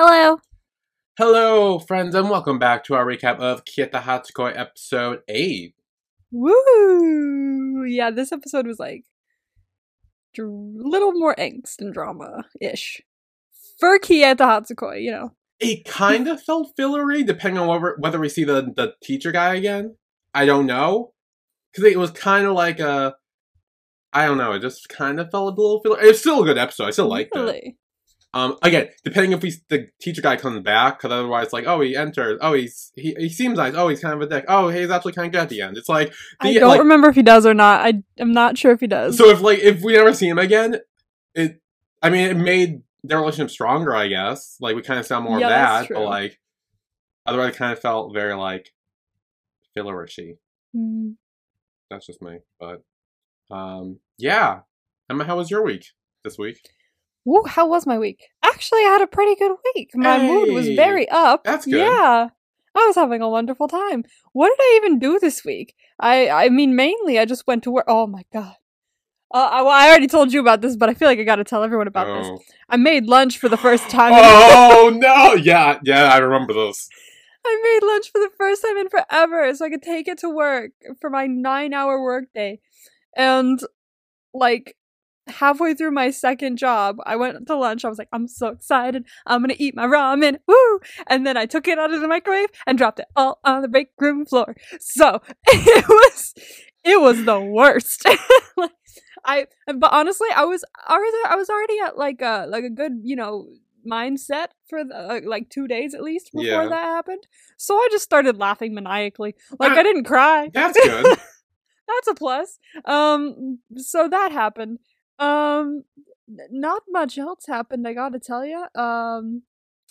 Hello. Hello, friends, and welcome back to our recap of Kieta Hatsukoi episode 8. Woo! Yeah, this episode was like a little more angst and drama ish. For Kieta Hatsukoi, you know. It kind of felt fillery, depending on whether, whether we see the, the teacher guy again. I don't know. Because it was kind of like a. I don't know, it just kind of felt a little filler. It's still a good episode. I still liked it. Um, again, depending if we the teacher guy comes back, because otherwise, like, oh, he enters. Oh, he's he, he seems nice. Oh, he's kind of a dick. Oh, he's actually kind of good at the end. It's like I don't like, remember if he does or not. I I'm not sure if he does. So if like if we never see him again, it I mean it made their relationship stronger, I guess. Like we kind of saw more Yeah, of that, but like otherwise it kind of felt very like fillerishy. Hmm. That's just me. But um yeah. Emma, how was your week this week? How was my week? Actually, I had a pretty good week. My mood was very up. that's good. Yeah. I was having a wonderful time. What did I even do this week? I I mean mainly I just went to work. Oh my god. Uh, I, well, I already told you about this, but I feel like I got to tell everyone about this. oh. I made lunch for the first time. oh no! Yeah, yeah, I remember this. I made lunch for the first time in forever, so I could take it to work for my nine-hour workday. And like halfway through my second job, I went to lunch. I was like, I'm so excited! I'm gonna eat my ramen, woo! And then I took it out of the microwave and dropped it all on the break room floor. So it was, it was the worst. like, I, but honestly, I was already, I was already at like a like a good, you know, mindset for the, uh, like two days at least before Yeah. that happened. So I just started laughing maniacally. Like Ah, I didn't cry. That's good. That's a plus. Um, so that happened. Um, not much else happened. I gotta tell you. Um,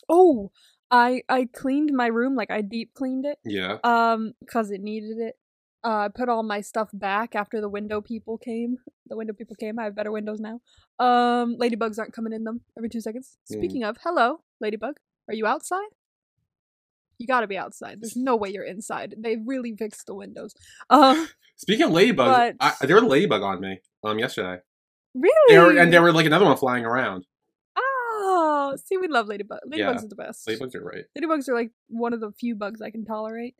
oh, I I cleaned my room. Like I deep cleaned it. yeah. Um, cause it needed it. Uh, I put all my stuff back after the window people came. The window people came. I have better windows now. Um, ladybugs aren't coming in them every two seconds. Hmm. Speaking of, hello, ladybug. Are you outside? You gotta be outside. There's no way you're inside. They really fixed the windows. Um, Speaking of ladybugs, But- I, there was a ladybug on me um yesterday. Really? There were, and there were like another one flying around. Oh, see, we love ladybugs. Ladybugs Yeah. are the best. Ladybugs are right. Ladybugs are like one of the few bugs I can tolerate.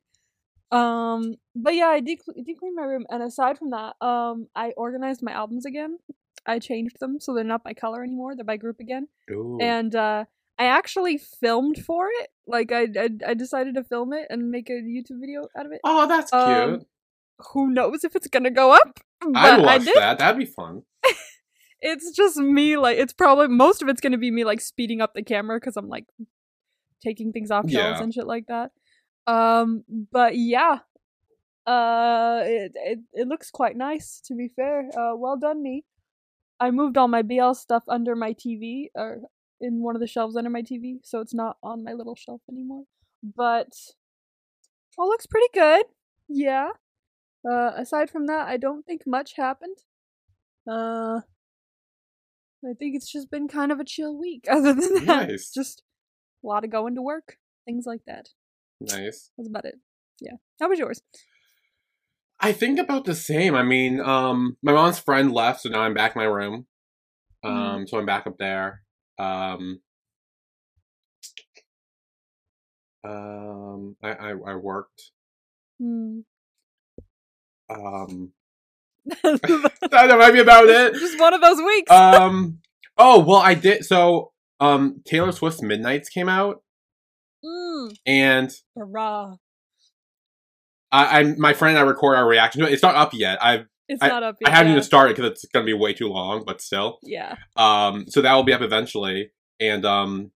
Um, but yeah, I de- deep cleaned my room, and aside from that, um, I organized my albums again. I changed them so they're not by color anymore; they're by group again. Ooh. And uh, I actually filmed for it. Like I, I, I decided to film it and make a YouTube video out of it. oh, that's cute. um, Who knows if it's gonna go up? But I'd watch did. that. That'd be fun. It's just me. Like it's probably most of it's gonna be me like speeding up the camera because I'm like taking things off shelves Yeah. and shit like that. Um, but yeah, uh, it, it it looks quite nice to be fair. Uh, well done me. I moved all my BL stuff under my TV or in one of the shelves under my TV, so it's not on my little shelf anymore. But all looks pretty good. Yeah. Uh, aside from that, I don't think much happened. Uh, I think it's just been kind of a chill week. Other than that, Nice. just a lot of going to work, things like that. Nice. That's about it. Yeah. How was yours? I think about the same. I mean, um, my mom's friend left, so now I'm back in my room. Um, Mhm. so I'm back up there. Um, um, I, I, I worked. Hmm. Um, that might be about it. just one of those weeks. Um, oh well, I did. So, um, Taylor Swift's Midnights came out, mm. and Hurrah. I, I, my friend and I record our reaction to it. It's not up yet. I've It's I- not up yet. I haven't yeah. even started because it's gonna be way too long, but still. Yeah, Um, so that will be up eventually, and um,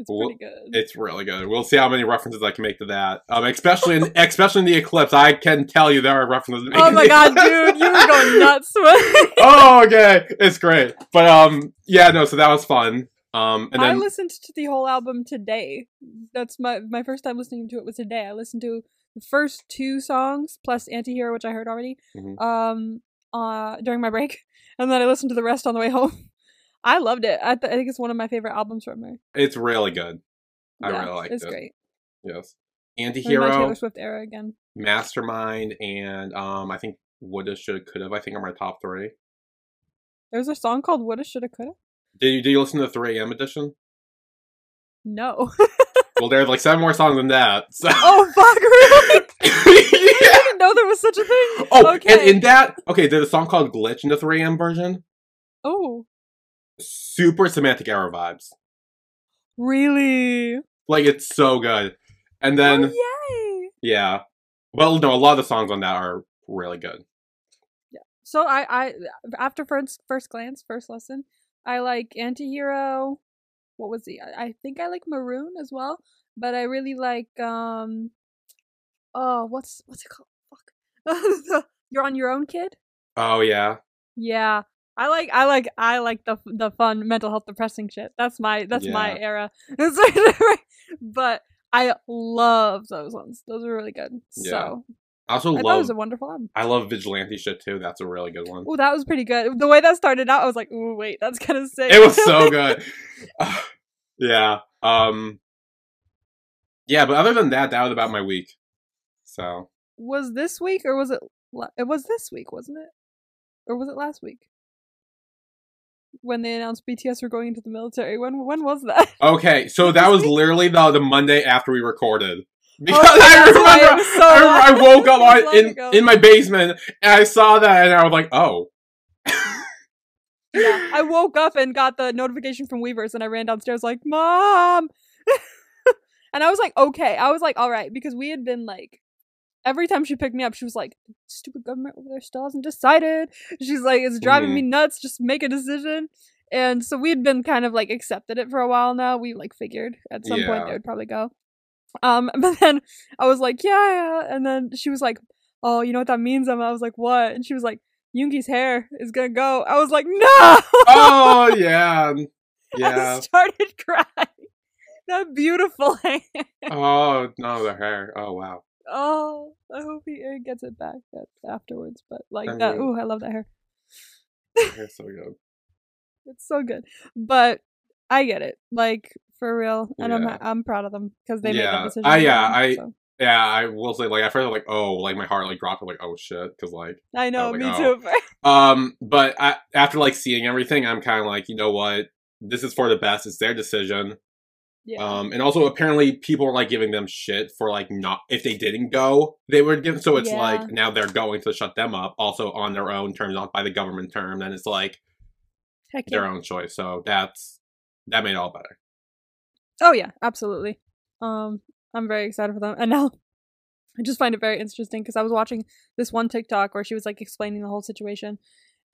it's Well, pretty good. it's really good. We'll see how many references I can make to that. Um, especially in especially in the eclipse, I can tell you there are references. oh my god, Eclipse. dude, you were going nuts. oh, okay, it's great. But um, yeah, no, so that was fun. Um, and I listened to the whole album today. That's my my first time listening to it was today. I listened to the first two songs plus Antihero, which I heard already, Mhm. um, uh, during my break, and then I listened to the rest on the way home. I loved it. I, th- I think it's one of my favorite albums from her. it's really good. I Yeah, really liked it. It's great. Yes, in Taylor Swift era again. Mastermind, and um, I think Woulda, Shoulda, Coulda. I think are my top three. There's a song called "Woulda, Shoulda, Coulda." Did you, did you listen to the 3 a.m. edition? No. well, there's like seven more songs than that. So. oh fuck! Really? I didn't know there was such a thing. Oh, okay. and in that, okay, there's a song called "Glitch" in the 3am version. oh, Super semantic error vibes. really? Like it's so good. And then oh, yay! yeah, well, no, a lot of the songs on that are really good. Yeah. So I, I after first first glance, first lesson, I like Antihero. What was the? I I think I like Maroon as well, but I really like um. Oh, what's what's it called? Fuck. You're on your own, kid. Oh yeah, Yeah, I like I like I like the the fun mental health depressing shit. That's my that's my era. but I love those ones. Those are really good. Yeah. So I also I thought it love was a wonderful album. I love vigilante shit too. That's a really good one. Oh, that was pretty good. The way that started out, I was like, "Ooh, wait, that's kind of sick." It was so good. yeah. Um. Yeah, but other than that, that was about my week. So was this week or was it? It was this week, wasn't it? Or was it last week? When they announced BTS were going into the military. When when was that? okay, so that was literally the the Monday after we recorded. Oh, because Okay, I remember, so I, remember I woke up on, in ago. in my basement and I saw that and I was like, oh, yeah, I woke up and got the notification from Weverse, and I ran downstairs like, "Mom," and I was like, "Okay." I was like, "All right," because we had been like, every time she picked me up, she was like, "Stupid government over there still hasn't decided." She's like, "It's driving me nuts. Just make a decision." And so we had been kind of like accepted it for a while now. We like figured at some point Yeah. they would probably go. Um, but then I was like, "Yeah,", yeah," and then she was like, "Oh, you know what that means?" Emma? I was like, "What?" And she was like. Yoongi's hair is gonna go. I was like, no! oh yeah, I yeah. started crying. That beautiful hair. Oh no, the hair. Oh wow. Oh, I hope he uh, gets it back afterwards. But like I that, mean- ooh, I love that hair. Hair's so good. It's so good. But I get it, like for real, and I'm I'm proud of them because they made Yeah. that decision. I- yeah, them, I- so. Yeah, I will say like I was like, oh, like my heart like dropped. I'm like, oh shit, because like I know, like, me oh. too. Um, but I, after like seeing everything, I'm kind of like, you know what? This is for the best. It's their decision. Yeah, Um, and also apparently people are like giving them shit for like not if they didn't go, they would give. So it's Yeah. like now they're going to shut them up, also on their own terms, not by the government term. And it's like Heck their yeah. own choice. So that's that made it all better. Oh yeah, absolutely. Um, I'm very excited for them, and now I just find it very interesting because I was watching this one TikTok where she was like explaining the whole situation,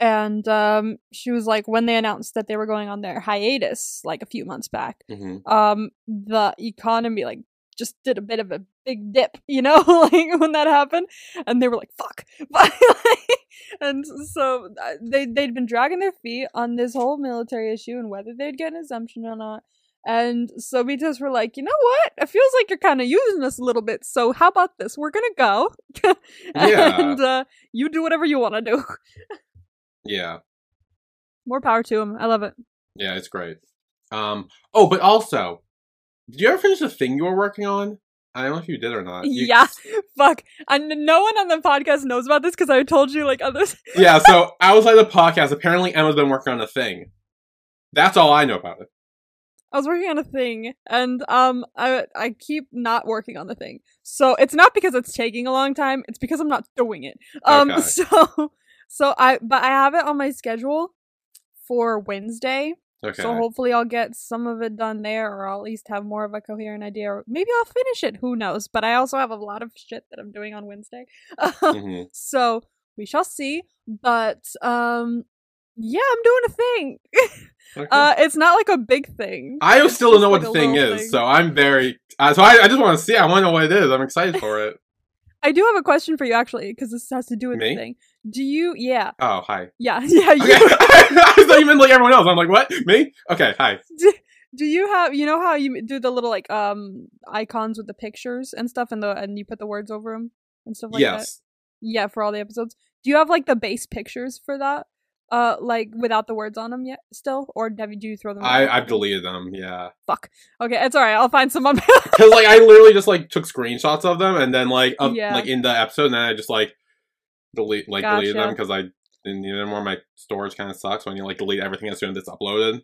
and um, she was like, when they announced that they were going on their hiatus like a few months back, hmm um, the economy like just did a bit of a big dip, you know, like when that happened, and they were like, "Fuck," and so uh, they they'd been dragging their feet on this whole military issue and whether they'd get an exemption or not. And so BTS were like, you know what? It feels like you're kind of using us a little bit. So how about this? We're gonna go, Yeah. and uh, you do whatever you want to do. Yeah, More power to him. I love it. yeah, it's great. Um, oh, but also, did you ever finish the thing you were working on? I don't know if you did or not. You- yeah, fuck. And no one on the podcast knows about this because I told you like others. yeah. So outside the podcast, apparently Emma's been working on a thing. That's all I know about it. I was working on a thing, and um, I I keep not working on the thing. So it's not because it's taking a long time; it's because I'm not doing it. Um, Okay. so so I but I have it on my schedule for Wednesday. Okay. So hopefully I'll get some of it done there, or I'll at least have more of a coherent idea, or maybe I'll finish it. Who knows? But I also have a lot of shit that I'm doing on Wednesday. hmm so we shall see. But um, yeah, I'm doing a thing. Okay. uh, it's not like a big thing. I It's still don't know what like the thing is, thing. so I'm very. Uh, so I, I just want to see. I want to know what it is. I'm excited for it. I do have a question for you actually, because this has to do with Me? the thing. Do you? Yeah, Oh, hi. yeah, yeah. You, Okay. I thought you meant like everyone else. I'm like, what? Me? Okay, hi. do, do you have? You know how you do the little like um icons with the pictures and stuff, and the and you put the words over them and stuff like that. yes. Yeah, for all the episodes. Do you have like the base pictures for that? Uh, like without the words on them yet, still, or have you do you throw them? i i've deleted them. Yeah. Fuck. Okay, it's alright. I'll find some on. Because like I literally just like took screenshots of them and then like of, Yeah. like in the episode and then I just like delete like deleted them because I didn't need them more. My storage kind of sucks when you like delete everything as soon as it's uploaded.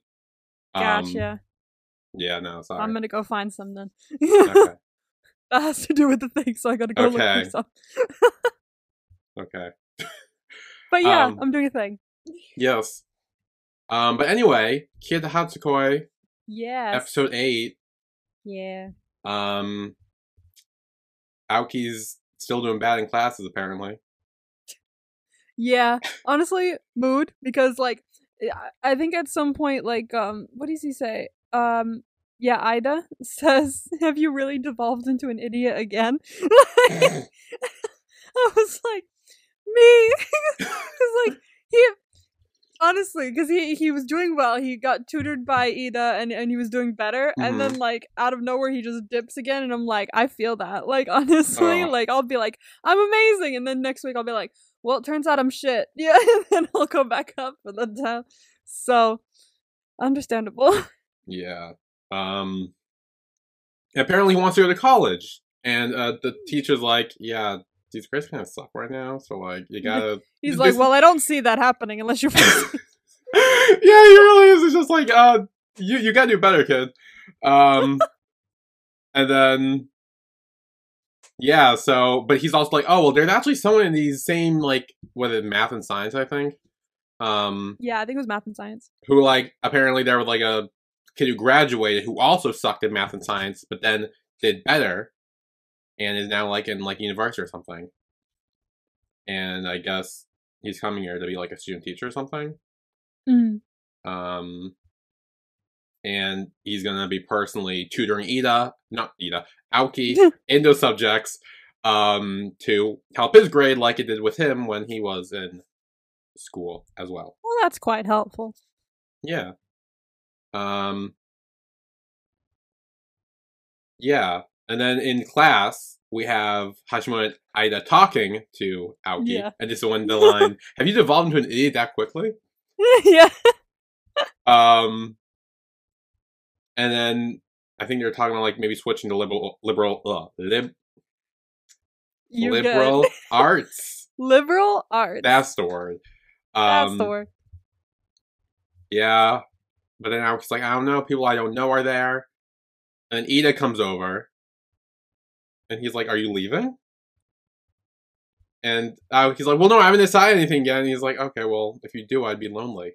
Um, gotcha. Yeah, no, sorry. I'm gonna go find some then. okay. that has to do with the thing, so I gotta go look for some. Okay. But yeah, Um, I'm doing a thing. Yes. Um, but anyway, Kieta Hatsukoi, Yes. episode eight. Yeah. Um, Aoki's still doing bad in classes apparently. Yeah. Honestly, mood because like I- think at some point like um what does he say? Um yeah, Ida says, "Have you really devolved into an idiot again?" I was like, "Me?" Cuz like he honestly cuz he he was doing well. He got tutored by Ida and and he was doing better and then like out of nowhere he just dips again and I'm like, "I feel that." Like honestly, Oh. like I'll be like, "I'm amazing." And then next week I'll be like, well, it turns out I'm shit. Yeah, and then I'll go back up and then down. So, understandable. Yeah. Um. Apparently, he wants to go to college, and uh, the teacher's like, "Yeah, these grades kind of suck right now, so like, you gotta." He's like, well, I don't see that happening unless you're. yeah, he really is. It's just like, uh, you you gotta do better, kid. Um, and then, yeah. So, but he's also like, oh well, there's actually someone in these same like what is it, math and science, I think. Um, yeah, I think it was math and science. who like apparently there was like a kid who graduated who also sucked in math and science, but then did better, and is now like in like university or something. And I guess he's coming here to be like a student teacher or something. Mm. Um, and he's gonna be personally tutoring Ida, not Ida, Aoki, in those subjects, um, to help his grade like it did with him when he was in school as well. Well, that's quite helpful. Yeah. Um. Yeah, and then in class we have Hashimoto and Ida talking to Aoki, Yeah. and just when the line, "Have you devolved into an idiot that quickly?" yeah. Um, and then I think they're talking about like maybe switching to liberal, liberal, uh, lib, You liberal arts. Liberal arts. That's the word. Um, That's the word. Yeah, but then I was like, I don't know. People I don't know are there. And Ida comes over, and he's like, "Are you leaving?" And uh, he's like, "Well, no, I haven't decided anything yet." And he's like, "Okay, well, if you do, I'd be lonely."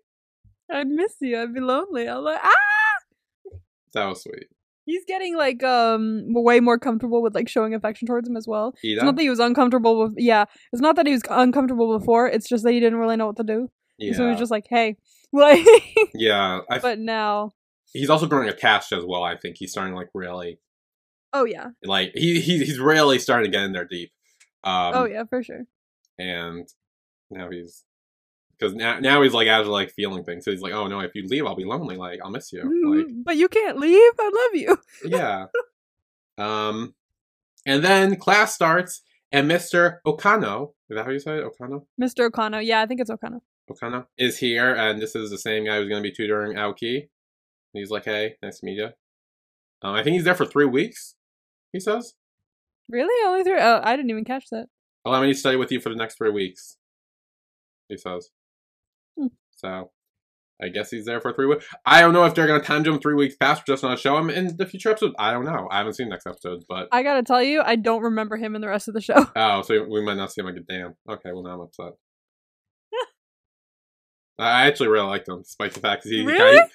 I'd miss you. I'd be lonely. I'm like, ah! That was sweet. He's getting like um way more comfortable with like showing affection towards him as well. It's not that he was uncomfortable with yeah. It's not that he was uncomfortable before. It's just that he didn't really know what to do. yeah, So he was just like, hey, like. yeah. I, but now, he's also growing attached as well. I think he's starting like really oh yeah, like he, he he's really starting to get in there deep. Um, oh yeah, for sure. and now he's because now now he's like actually like feeling things. So he's like, oh no, if you leave, I'll be lonely. Like I'll miss you. Like Mhm, but you can't leave. I love you. yeah. Um, and then class starts, and Mister Okano is that how you say it? Okano. Mr. Okano. Yeah, I think it's Okano. Okano is here, and this is the same guy who's going to be tutoring Aoki. And he's like, hey, nice to meet you. Um, I think he's there for three weeks. He says, Really? Only three? Oh, I didn't even catch that. allow me to study with you for the next three weeks. He says. Hmm. So, I guess he's there for three weeks. I don't know if they're going to time jump three weeks past just not show him in the future episode. I don't know. I haven't seen next episode, but I gotta tell you, I don't remember him in the rest of the show. oh, so we might not see him again. Damn. Okay, well now I'm upset. I actually really liked him, despite the fact that he. he Really? kinda-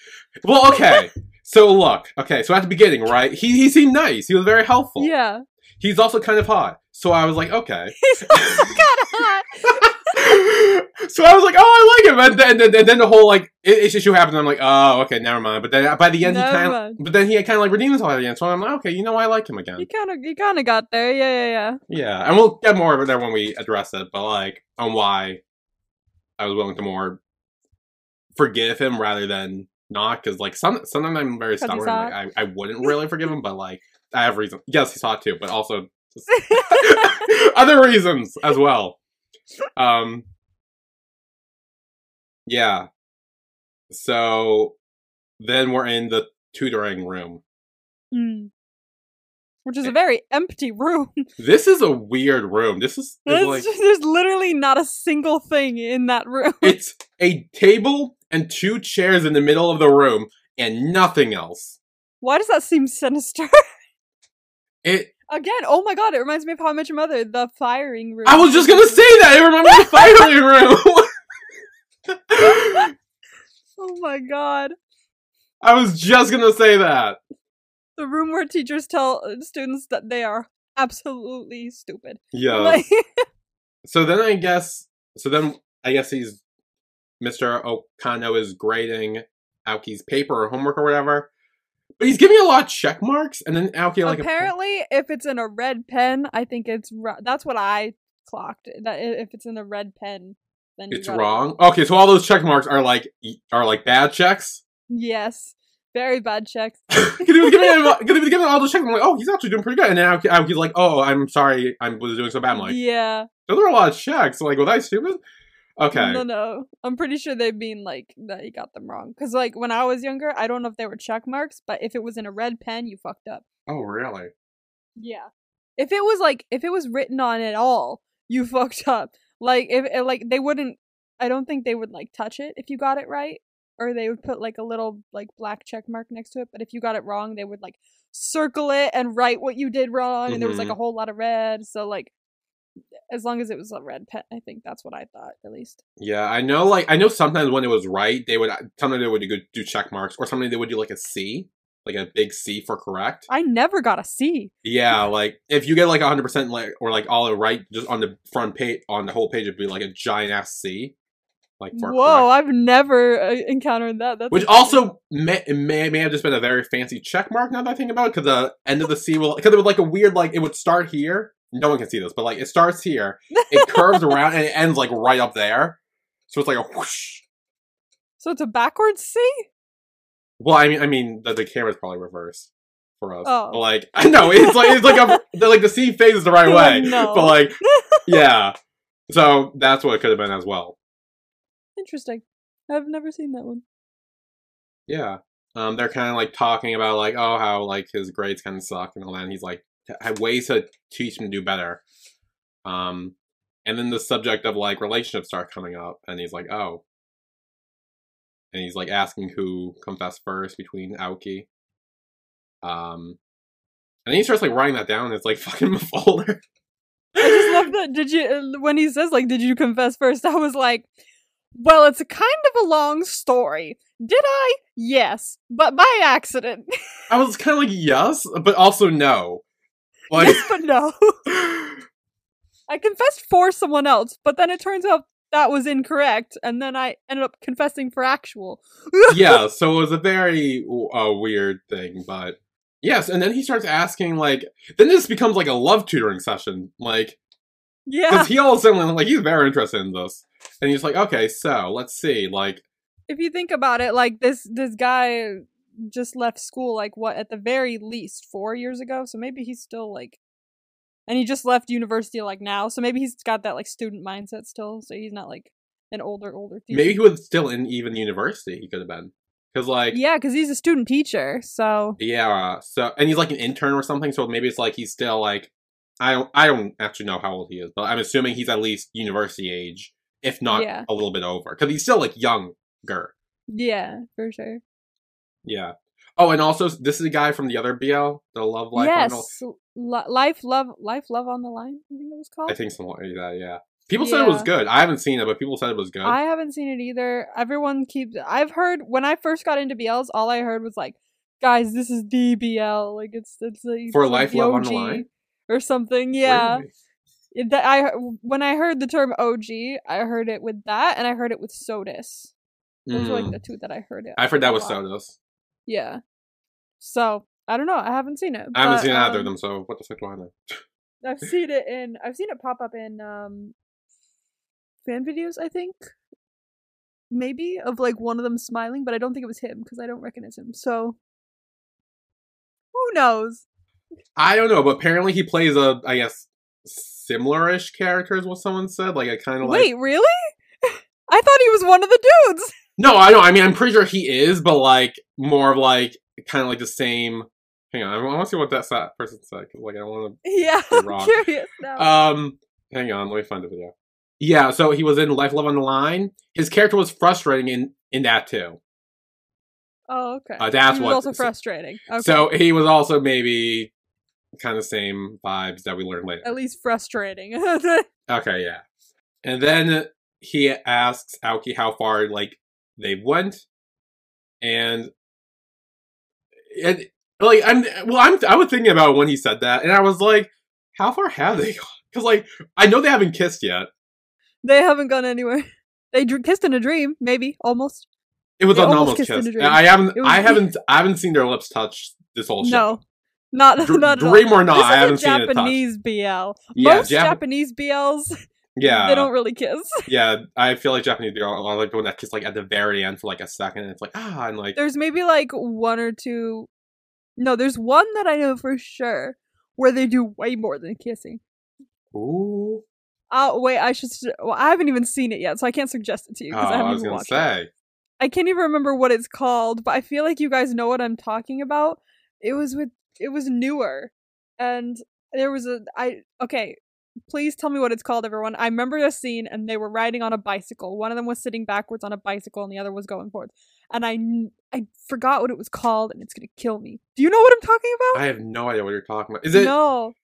well, okay. So look, okay. So at the beginning, right? He he seemed nice. He was very helpful. Yeah. He's also kind of hot. So I was like, okay. He's also kind of hot. so I was like, oh, I like him, and then, and then, and then the whole like issue happened. I'm like, oh, okay, never mind. But then by the end, Never he kind of, but then he kind of like redeemed himself at the end. So I'm like, okay, you know, I like him again. You kind of, you kind of got there. Yeah, yeah, yeah. Yeah, and we'll get more of it there when we address it. But like on why I was willing to more forgive him rather than not, because like some sometimes I'm very stubborn. Like I, I wouldn't really forgive him, but like I have reason. Yes, he's hot too, but also just other reasons as well. Um. Yeah. So then we're in the tutoring room. Mm. Which is a eh. very empty room. This is a weird room. This is, like just- there's literally not a single thing in that room. it's a table and two chairs in the middle of the room and nothing else. Why does that seem sinister? It. Again, oh my god, it reminds me of How I Met Your Mother, the firing room. I was just gonna say that. It remember the firing room. Oh my god. I was just gonna say that. The room where teachers tell uh, students that they are absolutely stupid. Yeah. Like, so then I guess. So then I guess he's Mr. Okano is grading Aoki's paper or homework or whatever. But he's giving a lot of check marks, and then Aoki like apparently, if it's in a red pen, I think it's ro- that's what I clocked. That if it's in a red pen, then it's it wrong. Okay, so all those check marks are like are like bad checks. Yes, very bad checks. Because he was giving him, cause he was giving all those checks. I'm like, oh, he's actually doing pretty good. And then Aoki, Aoki's like, oh, I'm sorry, I was doing so bad. I'm like, yeah, those are a lot of checks. I'm Like, was I stupid? Okay. no, no. I'm pretty sure they mean like that you got them wrong. Because like when I was younger, I don't know if they were check marks, but if it was in a red pen, you fucked up. Oh, really? Yeah. If it was like if it was written on at all, you fucked up. Like if eh, like they wouldn't I don't think they would like touch it if you got it right or they would put like a little like black check mark next to it, but if you got it wrong, they would like circle it and write what you did wrong and there was like a mm-hmm. whole lot of red. So like as long as it was a red pen, I think that's what I thought at least. Yeah, I know. Like, I know sometimes when it was right, they would uh, sometimes they would do, check marks, or sometimes they would do like a C, like a big C for correct. I never got a C. Yeah, like if you get like 100 percent like or like all right, just on the front page on the whole page, it'd be like a giant ass C. Like for Whoa. I've never uh, encountered that. That's Which also may, may may have just been a very fancy check mark. Now that I think about it, because the end of the C will because it was like a weird like it would start here. No one can see this, but like it starts here, it curves around, and it ends like right up there. So it's like a whoosh. So it's a backwards C? Well, I mean, I mean, the, the camera's probably reversed for us. Oh. But, like, I know it's like it's like a the, like the C faces the right way, no. but like, yeah. So that's what it could have been as well. Interesting. I've never seen that one. Yeah. Um, they're kind of like talking about like, oh, how like his grades kind of suck and all that. And he's like, have ways to teach him to do better. Um, and then the subject of like relationships start coming up, and he's like, oh. And he's like asking who confessed first between Aoki. Um, and then he starts like writing that down. And it's like fucking folder. I just love that. Did you, uh, when he says, like, did you confess first? I was like, well, it's a kind of a long story. Did I? Yes, but by accident. I was kind of like yes, but also no. Like, yes, but no. I confessed for someone else, but then it turns out that was incorrect, and then I ended up confessing for actual. yeah, so it was a very uh, weird thing, but yes. And then he starts asking, like, then this becomes like a love tutoring session, like, Yeah. because he all of a sudden like he's very interested in this, and he's like, okay, so let's see, like, if you think about it, like this this guy just left school like what at the very least four years ago, so maybe he's still like, and he just left university like now, so maybe he's got that like student mindset still, so he's not like an older older. Teacher. maybe he was still in even university. He could have been, because like, yeah, because he's a student teacher, so yeah, so and he's like an intern or something, so maybe it's like he's still like, I don't, I don't actually know how old he is, but I'm assuming he's at least university age, if not Yeah. a little bit over, because he's still like younger. yeah, for sure. Yeah. Oh, and also this is a guy from the other BL, the Love Life. yes, Li- life, love, life, love on the line. I think it was called. I think something like that. Yeah. People said it was good. I haven't seen it, but people said it was good. I haven't seen it either. Everyone keeps. I've heard when I first got into BLs, all I heard was like, "Guys, this is the BL. Like it's it's like For it's Life, the Love on the Line? or something." Yeah, Really? That I when I heard the term OG, I heard it with that, and I heard it with SOTUS. Those were Mm. like the two that I heard it. I've heard that with lot. SOTUS. Yeah. So I don't know. I haven't seen it. I haven't seen either of um, them, so what the fuck do I know? I've seen it in I've seen it pop up in um fan videos, I think. Maybe of like one of them smiling, but I don't think it was him because I don't recognize him. So who knows? I don't know, but apparently he plays a, I guess, similar-ish character is what someone said. Like, I kind of like. Wait, really? I thought he was one of the dudes. No, I know. I mean, I'm pretty sure he is, but like more of like kind of like the same. Hang on, I want to see what that person said because like I don't want Yeah, You're I'm curious now. to. Um, hang on, let me find the video. Yeah, so he was in Life Love on the Line. His character was frustrating in in that too. Oh, okay. Uh, that's he was what- also frustrating. Okay. So he was also maybe kind of same vibes that we learned later. at least frustrating. Okay, yeah. And then he asks Aoki how far like they went, and and like I'm well, I'm I was thinking about when he said that, and I was like, how far have they gone? Because like I know they haven't kissed yet. they haven't gone anywhere. They kissed in a dream, maybe almost. It was They an almost almost kiss. I haven't was- I haven't I haven't seen their lips touch this whole show. No, not not all. dream or not, This I haven't a seen it. Japanese BL. Yeah, Most Jap- Japanese BLs, Yeah, they don't really kiss. yeah. I feel like Japanese people are like the one that kiss like at the very end for like a second, and it's like ah, and like There's maybe like one or two. No, there's one that I know for sure where they do way more than kissing. ooh. Oh wait, I should. Well, I haven't even seen it yet, so I can't suggest it to you Oh, because I I haven't was even watched it. I can't even remember what it's called, but I feel like you guys know what I'm talking about. It was with it was newer, and there was a I okay. Please tell me what it's called, everyone. I remember a scene, and they were riding on a bicycle. One of them was sitting backwards on a bicycle, and the other was going forwards. And I I forgot what it was called, and it's gonna kill me. Do you know what I'm talking about? I have no idea what you're talking about. Is it no,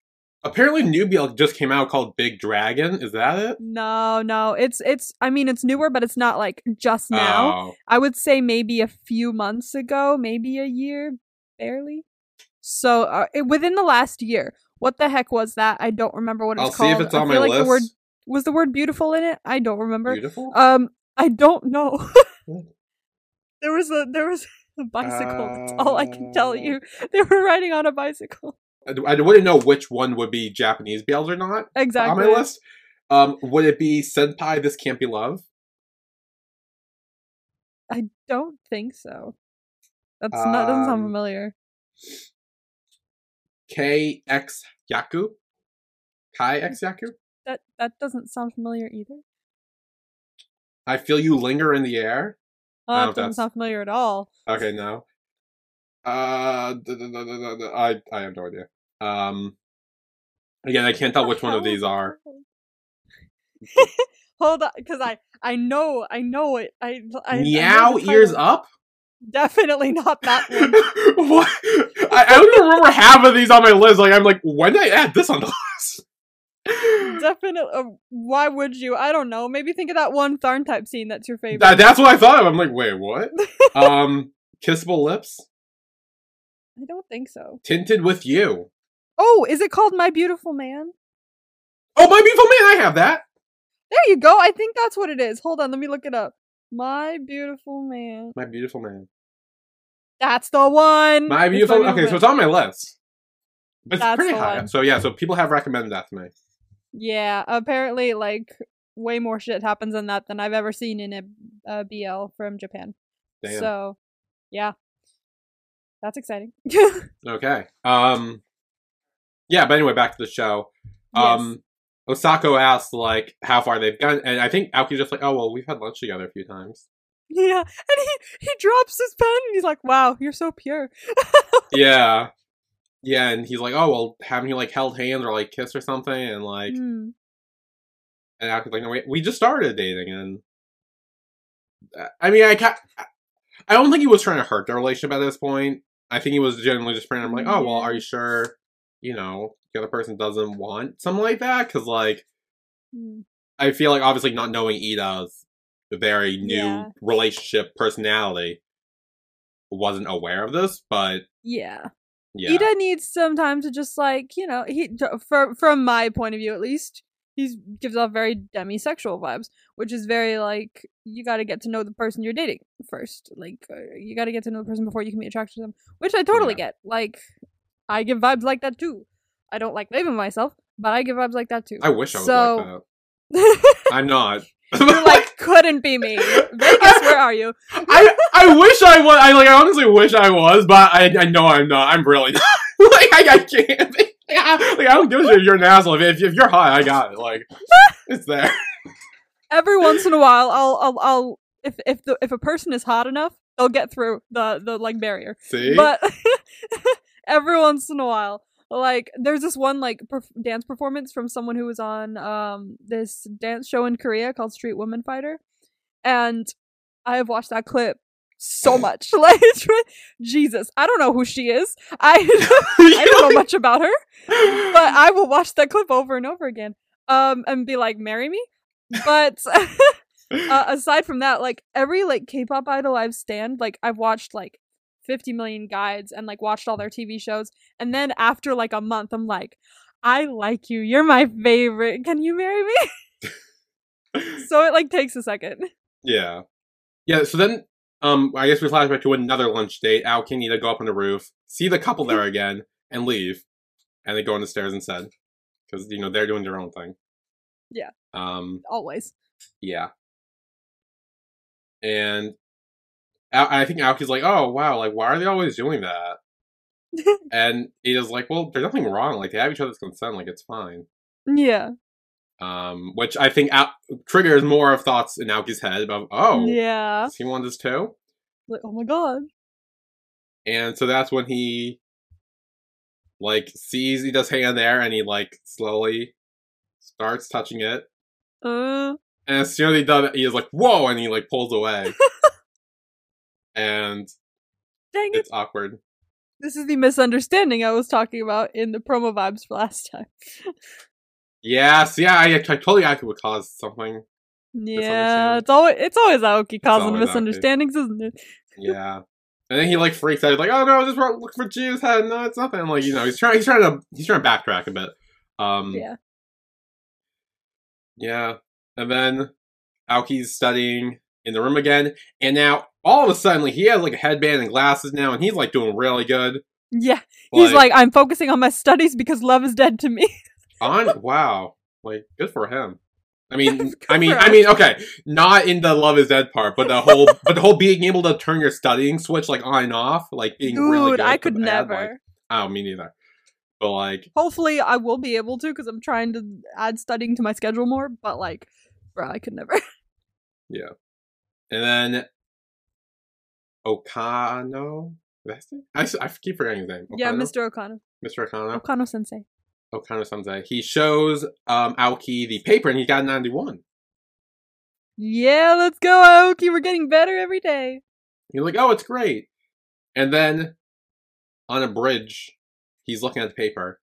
apparently Nubia just came out called Big Dragon? Is that it? no, no. It's it's. I mean, it's newer, but it's not like just now. Oh. I would say maybe a few months ago, maybe a year, barely. So uh, it, within the last year, what the heck was that? I don't remember what it's I'll see called. if it's I on my like list. the word was the word beautiful in it. I don't remember. Beautiful. Um, I don't know. There was a there was a bicycle. That's all I can tell Uh. you. They were riding on a bicycle. I, I wouldn't know which one would be Japanese BLs or not Exactly. on my list. Um, would it be Senpai? This can't be love. I don't think so. That's not doesn't sound Um, familiar. K X Yaku. Kai X Yaku. That that doesn't sound familiar either. I feel you linger in the air. Oh, I that doesn't sound familiar at all. Okay, no. Uh, d- d- d- I I have no idea. Um, again, I can't tell which one of these are. Hold on, because I I know I know it. I, I I Meow the ears up. Definitely not that one. what? I, I don't even remember half of these on my list. Like I'm like, when did I add this on the list? Definitely. Uh, why would you? I don't know. Maybe think of that one TharnType scene that's your favorite. That, that's what I thought of. I'm like, wait, what? um, kissable lips, I don't think so. tinted with you. Oh, is it called My Beautiful Man? Oh, my beautiful man, I have that. There you go. I think that's what it is. Hold on, let me look it up. My Beautiful Man. My beautiful man. That's the one. My beautiful. Okay, so it's on my list. But It's That's pretty high. one. So yeah, so people have recommended that to me. Yeah, apparently, like way more shit happens in that than I've ever seen in a, a BL from Japan. Damn. So, yeah, that's exciting. Okay. Um. Yeah, but anyway, back to the show. Um. Osako asked like how far they've gone, and I think Aoki's just like, oh well, we've had lunch together a few times. Yeah, and he he drops his pen and he's like, "Wow, you're so pure." yeah. Yeah, and he's like, oh well, haven't you like held hands or like kissed or something? And like, Hmm. and Aoki's like, no, we we just started dating, and I mean, I ca- I don't think he was trying to hurt their relationship at this point. I think he was generally just trying to I'm like, oh well, are you sure? You know, the other person doesn't want something like that because like. Hmm. I feel like obviously not knowing Ida's very new Yeah. relationship personality wasn't aware of this, but Yeah. yeah. Ida needs some time to just like you know he from from my point of view at least he gives off very demisexual vibes, which is very like you got to get to know the person you're dating first. Like uh, you got to get to know the person before you can be attracted to them, which I totally Yeah. get. Like I give vibes like that too. I don't like leaving myself, but I give vibes like that too. I wish I was so, like that. I'm not. You're like couldn't be me. Vegas, where are you? I I wish I was. I like. I honestly wish I was, but I I know I'm not. I'm really not. like I, I can't. like I don't give a shit if you're an asshole. If, if you're hot, I got it. Like it's there. Every once in a while, I'll I'll I'll if if the if a person is hot enough, they'll get through the the like barrier. See, But every once in a while, like there's this one like perf- dance performance from someone who was on um this dance show in Korea called Street Woman Fighter, and I have watched that clip so much. Like, Jesus, I don't know who she is. I I don't know much about her, but I will watch that clip over and over again. Um, and be like, marry me. But uh, aside from that, like every like K-pop idol I've stand, like I've watched like 50 million guides and like watched all their TV shows, and then after like a month, I'm like, I like you. You're my favorite. Can you marry me? so it like takes a second. Yeah. Yeah, so then um I guess we flash back to another lunch date. Al can either go up on the roof, see the couple there again, and leave. And they go on the stairs instead. Because, you know, they're doing their own thing. Yeah. Um, Always. yeah. And Al- I think Aoki's like, oh wow, like why are they always doing that? and Ida's like, well, there's nothing wrong. Like they have each other's consent, like it's fine. yeah. Um, which I think Al- triggers more of thoughts in Aoki's head about, oh, Yeah. does he want this too? Like, oh my god. And so that's when he like sees he does hand there and he like slowly starts touching it. Uh. And as soon as he does he is like, whoa, and he like pulls away. and Dang it. it's awkward. This is the misunderstanding I was talking about in the promo vibes for last time. Yes, yeah, I, I totally I would cause something. Yeah, it's always it's always Aoki causing always Aoki. misunderstandings, isn't it? Yeah. And then he like freaks out. He's like, "Oh no, I just want to look for Jiu's head. No, it's nothing." Like you know, he's trying. He's trying to. He's trying to backtrack a bit. Um, Yeah. Yeah. And then Aoki's studying in the room again. And now, all of a sudden, like, he has like a headband and glasses now, and he's like doing really good. Yeah. He's like, I'm focusing on my studies because love is dead to me. on wow. Like, good for him. I mean, I mean, I mean, okay, not in the love is dead part, but the whole, but the whole being able to turn your studying switch like on and off, like being Dude, really good. I could add, never. Like, oh, me neither. But like, Hopefully, I will be able to because I'm trying to add studying to my schedule more. But like, bro, I could never. yeah. And then Okano, that's it. I keep forgetting his name. yeah, Mr. Okano. Mr. Okano. Okano Sensei. Okano Sensei. He shows um Aoki the paper, and he got 91. Yeah, let's go, Aoki. We're getting better every day. He's like, oh, it's great. And then on a bridge, he's looking at the paper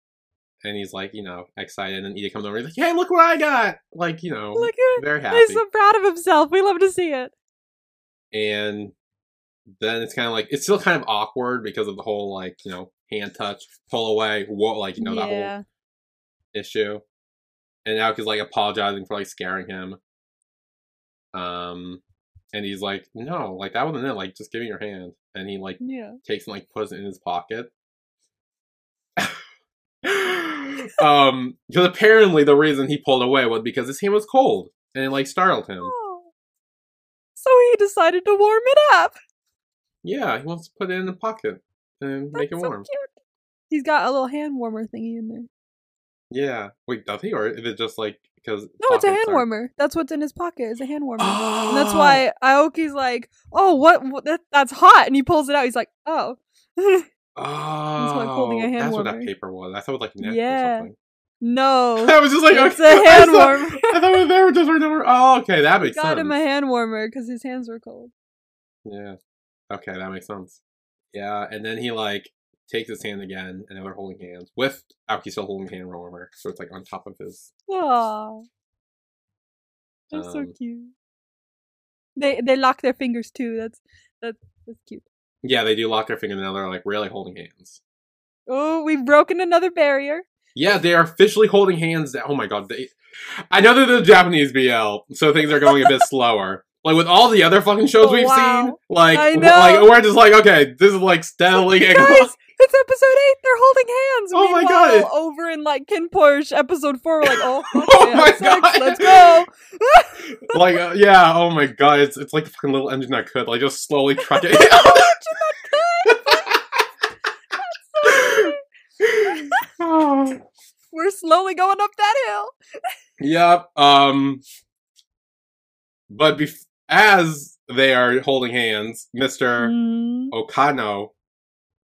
and he's like, you know, excited. And Ida comes over. He's like, hey, look what I got. Like, you know, Look at very happy. He's so proud of himself. We love to see it. And then it's kind of like, it's still kind of awkward because of the whole, like, you know, hand touch, pull away, what, like, you know, that whole issue. And now he's like apologizing for like scaring him. Um, and he's like, no, like that wasn't it. Like, just give me your hand. And he like Yeah. takes and like puts it in his pocket. um, because apparently the reason he pulled away was because his hand was cold and it like startled him. Oh. So he decided to warm it up. Yeah, he wants to put it in the pocket and make it That's so warm. cute. He's got a little hand warmer thingy in there. Yeah, wait, does he or is it just like because No, it's a hand are- warmer. That's what's in his pocket. Is a hand warmer. Oh, And that's oh! why Aoki's like, "Oh, what? what that, that's hot!" And he pulls it out. He's like, "Oh, Oh, like holding oh, a hand that's what that paper was. I thought it was like neck Yeah. or something. no, I was just like, it's okay, a hand I warmer." I thought it was there just right over. Oh, okay, that makes Got sense. him a hand warmer because his hands were cold. Yeah. Okay, that makes sense. Yeah, and then he like takes his hand again, and they're holding hands with Aoki still holding hand warmer, so it's like on top of his. Aww, that's so Um, cute. They they lock their fingers too. That's that's that's cute. Yeah, they do lock their finger, and now they're like really holding hands. Oh, we've broken another barrier. Yeah, they are officially holding hands. Oh my god, they. I know they're the Japanese BL, so things are going a bit slower. Like with all the other fucking shows we've Wow. seen, like I w- know. like we're just like, okay, this is like steadily Guys, it's episode eight. They're holding hands. Oh my God. Over in like KinnPorsche episode four, we're like, oh, Oh my sex, God. let's go. like uh, yeah, oh my god, it's it's like the fucking little engine that could like just slowly truck it. Oh. We're slowly going up that hill. Yep. Um. But bef- as they are holding hands, Mister Mm. Okano,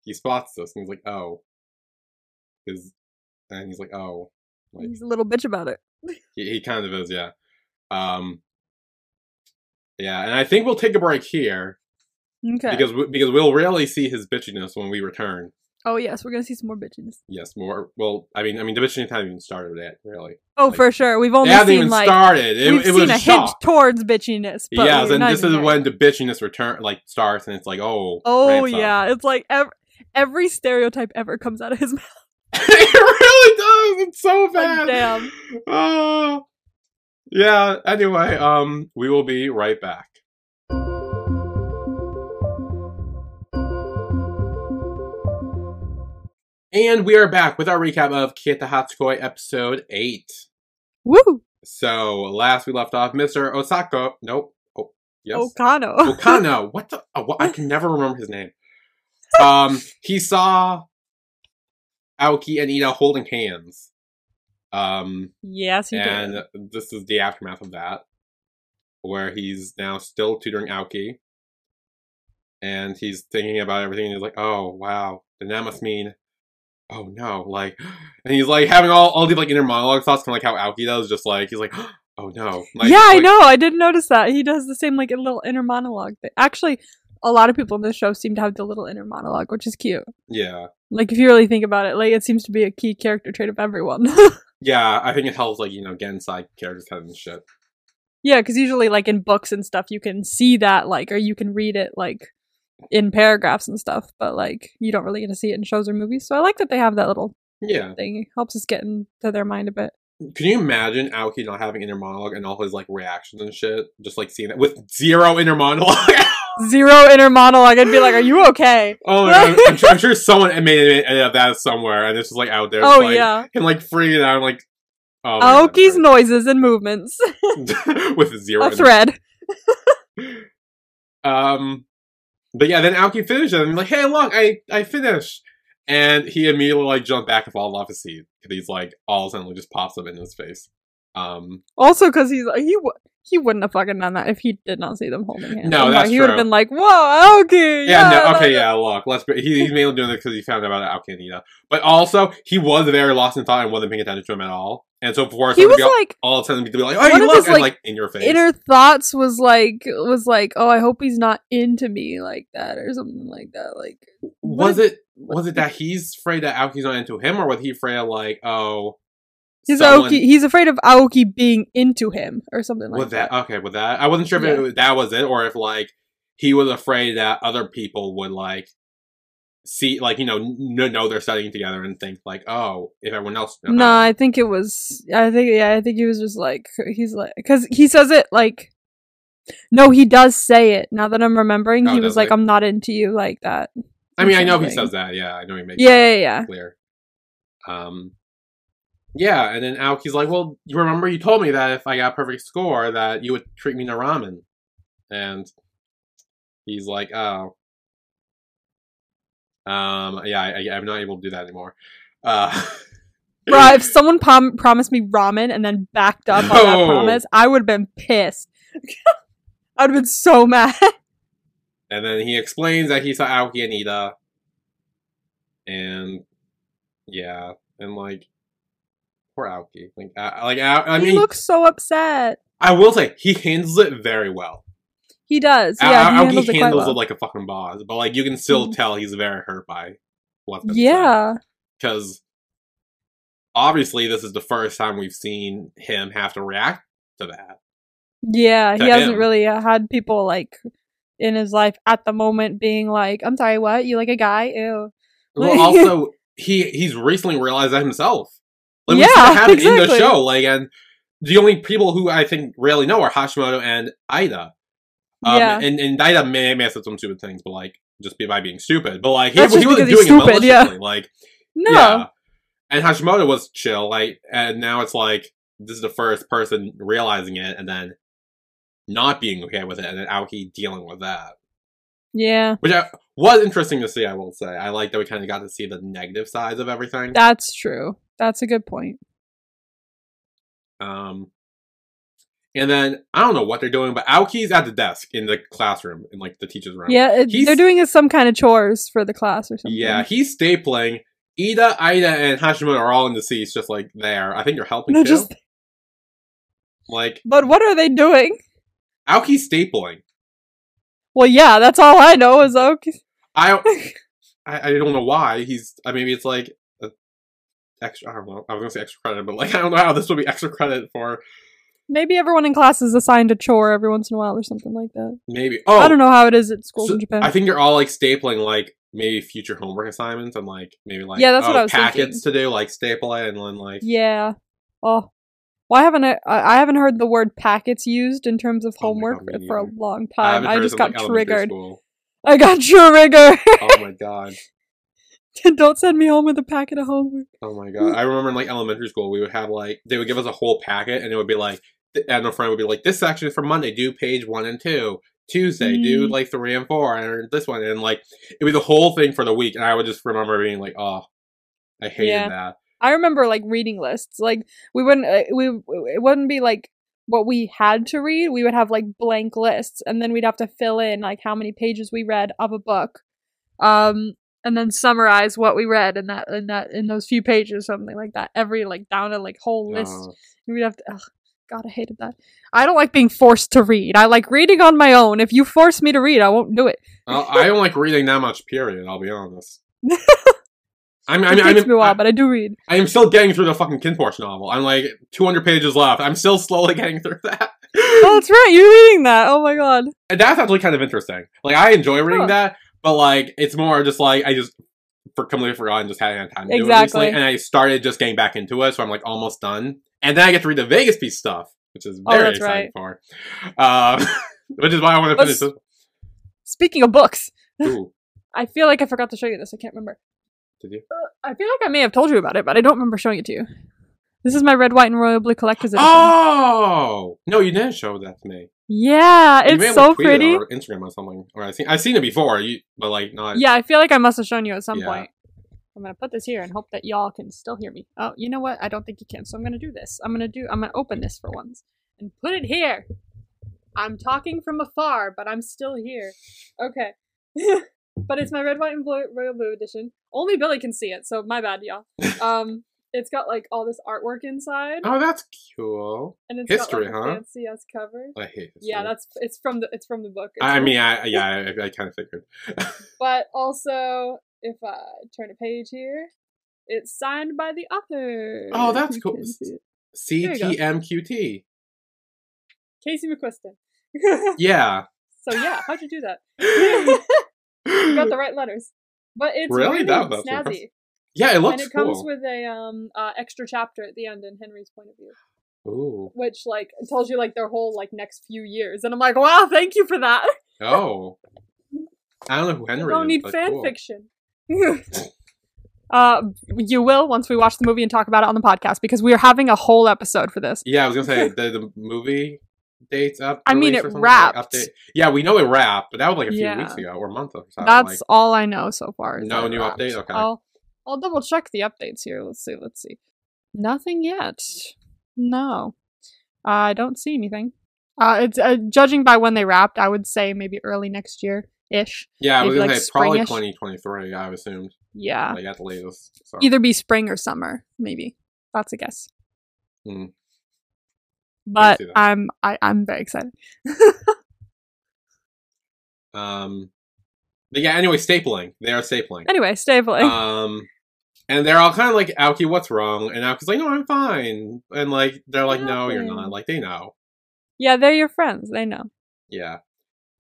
he spots this and he's like, "Oh," is and he's like, "Oh," like He's a little bitch about it. he, he kind of is, yeah. Um. Yeah, and I think we'll take a break here, Okay. because because we'll really see his bitchiness when we return. Oh yes, we're gonna see some more bitches. Yes, more. Well, I mean, I mean, the bitchiness hasn't even started yet, really. Oh, Like, for sure. We've only seen even like started. It, we've it seen was a a hint towards bitchiness. But we're and this is there. when the bitchiness return like starts, and it's like, oh, Oh up. yeah, it's like ev- every stereotype ever comes out of his mouth. it really does. It's so bad. Like, damn. Oh. yeah. Anyway, um, we will be right back. And we are back with our recap of Kieta Hatsukoi episode 8. Woo! So, last we left off, Mr. Osako. Nope. Oh, yes. Okano. Okano. What the? Oh, what? I can never remember his name. Um, he saw Aoki and Ida holding hands. Um, yes, he and did. this is the aftermath of that, where he's now still tutoring Aoki, and he's thinking about everything. And he's like, "Oh wow, then that must mean." Oh no! Like, and he's like having all all these like inner monologue thoughts, kind of like how Aoki does. Just like he's like, "Oh no!" Like, yeah, I like- know. I didn't notice that. He does the same like a little inner monologue thing. Actually, a lot of people in this show seem to have the little inner monologue, which is cute. Yeah, Like if you really think about it, like it seems to be a key character trait of everyone. yeah. I think it helps, like you know, get inside characters' heads and shit. yeah, because usually like in books and stuff, you can see that like, or you can read it like in paragraphs and stuff, but like you don't really get to see it in shows or movies. So I like that they have that little Yeah. thing. It helps us get into their mind a bit. Can you imagine Aoki not having inner monologue and all his like reactions and shit? Just like seeing that with zero inner monologue. Zero inner monologue. I'd be like, "Are you okay?" oh my god, I'm, sure, I'm sure someone made it that somewhere, and it's just like out there. Oh like, yeah. and like freaking out, like oh, my God, Aoki's noises and movements. with zero. a thread. Um, but yeah, then Aoki finishes, and I'm like, hey, look, I I finished, and he immediately like jumped back and falls off his seat because he's like all of a sudden just pops up in his face. Um, Also, because he's he he wouldn't have fucking done that if he did not see them holding hands. No, that's he would have been like, "Whoa, Aoki!" Yeah, no, okay, yeah, look, let's be, he, he's mainly doing it because he found out about Aoki and. But also, he was very lost in thought and wasn't paying attention to him at all. And so for He was be all, like, all of a sudden to be like, oh, you look, his, and like, like in your face. inner thoughts was like was like, "Oh, I hope he's not into me like that" or something like that. Like, was it was it that he's afraid that Aoki's not into him, or was he afraid of like, oh, he's someone- Aoki. He's afraid of Aoki being into him or something like was that that. okay? With that, I wasn't sure if Yeah. it, that was it, or if like he was afraid that other people would like see, like you know, n- know they're studying together and think like, oh, if everyone else, No, I think it was. I think yeah, I think he was just like he's like because he says it like. No, he does say it. Now that I'm remembering, Oh, he was like, he? "I'm not into you like that." I mean, I know he says that. Yeah, I know he makes Yeah, yeah, yeah. clear. Um, yeah, and then Aoki's like, "Well, you remember you told me that if I got a perfect score, that you would treat me to ramen," and he's like, "Oh, um, yeah, I, I, I'm not able to do that anymore." Uh, Bruh, if someone prom- promised me ramen and then backed up on that promise, I would have been pissed. I would have been so mad. and then he explains that he saw Aoki and Ida, and yeah, and like poor Aoki, like, I, like I, I he mean, looks so upset. I will say he handles it very well. He does. Yeah, Yeah, he Aoki handles it handles well. it like a fucking boss, but like you can still Mhm. tell he's very hurt by what's yeah. because obviously this is the first time we've seen him have to react to that. Yeah, To he hasn't really uh, had people like in his life at the moment being like, "I'm sorry, what? You like a guy? Ew." Well, also he he's recently realized that himself. Like we Yeah, that happen in the show. Like, and the only people who I think really know are Hashimoto and Ida. Um, Yeah. and and Ida may, may have said some stupid things, but like just be by being stupid. But like he, he wasn't doing he's it stupid, yeah. maliciously. Like No. Yeah. And Hashimoto was chill, like, and now it's like this is the first person realizing it and then not being okay with it, and then Aoki dealing with that, Yeah. which I, was interesting to see. I will say, I like that we kind of got to see the negative sides of everything. That's true. That's a good point. Um, and then I don't know what they're doing, but Aoki's at the desk in the classroom in like the teacher's room. Yeah, it, they're doing some kind of chores for the class or something. yeah, he's stapling. Ida, Ida, and Hashimoto are all in the seats, just like there. I think they're helping No, too. just Like but what are they doing? Aoki's stapling. Well, yeah, that's all I know is Oak. I, I I don't know why he's. I maybe it's like a extra. I don't know. I was gonna say extra credit, but like I don't know how this would be extra credit for. Maybe everyone in class is assigned a chore every once in a while or something like that. Maybe. Oh, I don't know how it is at schools so in Japan. I think you're all like stapling like maybe future homework assignments and like maybe like Yeah, that's what oh, I was packets to do like staple it and then like yeah. Oh. Why haven't I? I I haven't heard the word packets used in terms of Oh homework God, for a long time. haven't I, just got like, triggered. school. I got triggered. Oh my god. Don't send me home with a packet of homework. Oh my god. I remember in like elementary school we would have like they would give us a whole packet and it would be like and a friend would be like, This section is for Monday, do page one and two. Tuesday, do Mm. like three and four, and this one, and like it was the whole thing for the week, and I would just remember being like, "Oh, I hated Yeah. that." I remember like reading lists. Like we wouldn't. Uh, we it wouldn't be like what we had to read. We would have like blank lists, and then we'd have to fill in like how many pages we read of a book, um, and then summarize what we read in that in that in those few pages, something like that. Every like down a like whole list. Oh. We'd have to. Ugh, God, I hated that. I don't like being forced to read. I like reading on my own. If you force me to read, I won't do it. I don't like reading that much. Period. I'll be honest. I mean, I it mean, I takes mean, me a while, I, but I do read. I am still getting through the fucking KinnPorsche novel. I'm like 200 pages left. I'm still slowly getting through that. Oh, that's right. You're reading that. Oh my god. And that's actually kind of interesting. Like I enjoy reading Huh. that, but like it's more just like I just for completely forgot and just hadn't had time to do it Exactly. recently. And I started just getting back into it, so I'm like almost done. And then I get to read the Vegas piece stuff, which is Oh, very that's exciting for. Uh, which is why I want to finish this. Speaking of books, Ooh, I feel like I forgot to show you this. I can't remember. did you? Uh, I feel like I may have told you about it, but I don't remember showing it to you. This is my red, white, and royal blue collector's edition. Oh no, you didn't show that to me. yeah, You it's so it pretty. or Instagram or something. Or I seen I've seen it before, you, but like not. Yeah, I feel like I must have shown you at some Yeah. point. I'm gonna put this here and hope that y'all can still hear me. Oh, you know what? I don't think you can, so I'm gonna do this. I'm gonna do. I'm gonna open this for once and put it here. I'm talking from afar, but I'm still here. Okay. but it's my red, white, and blue royal blue edition. Only Billy can see it, so my bad, y'all. Um, it's got like all this artwork inside, Oh, that's cool. and it's history, got, like, huh? fancy ass cover. I hate this. Yeah, that's it's from the it's from the book. It's I mean, I yeah, I, I kind of figured. but also if I turn a page here, it's signed by the author. Oh, that's cool. can see it. CTMQT. Casey McQuiston. Yeah. so yeah, how'd you do that? you got the right letters. But it's Really? really, That- snazzy, yeah, it looks and it comes with a um uh, extra chapter at the end in Henry's point of view, Ooh. which like tells you like their whole like next few years, and I'm like, wow, thank you for that. Oh. I don't know who Henry You don't is, need fan cool. fiction. uh, you will once we watch the movie and talk about it on the podcast because we are having a whole episode for this. Yeah, I was gonna say the, the movie dates up. I mean, it something, like, wrapped. update. Yeah, we know it wrapped, but that was like a few Yeah. weeks ago or a month or so. That's like, all I know so far. No new wrapped. update? Okay. I'll I'll double check the updates here. Let's see. Let's see. Nothing yet. No, I don't see anything. Uh, it's uh, judging by when they wrapped. I would say maybe early next year ish. yeah, I was gonna like, say probably 2023. I assumed Yeah, like at the latest. So. either be spring or summer. Maybe that's a guess. Hmm. But that. I'm I, I'm very excited. Um, but yeah. Anyway, stapling. They are stapling. anyway, stapling. Um, and they're all kind of like, Aoki, what's wrong? And Aoki's like, no, I'm fine. And like, they're like, no, you're not. Like, they know. yeah, they're your friends. They know. Yeah.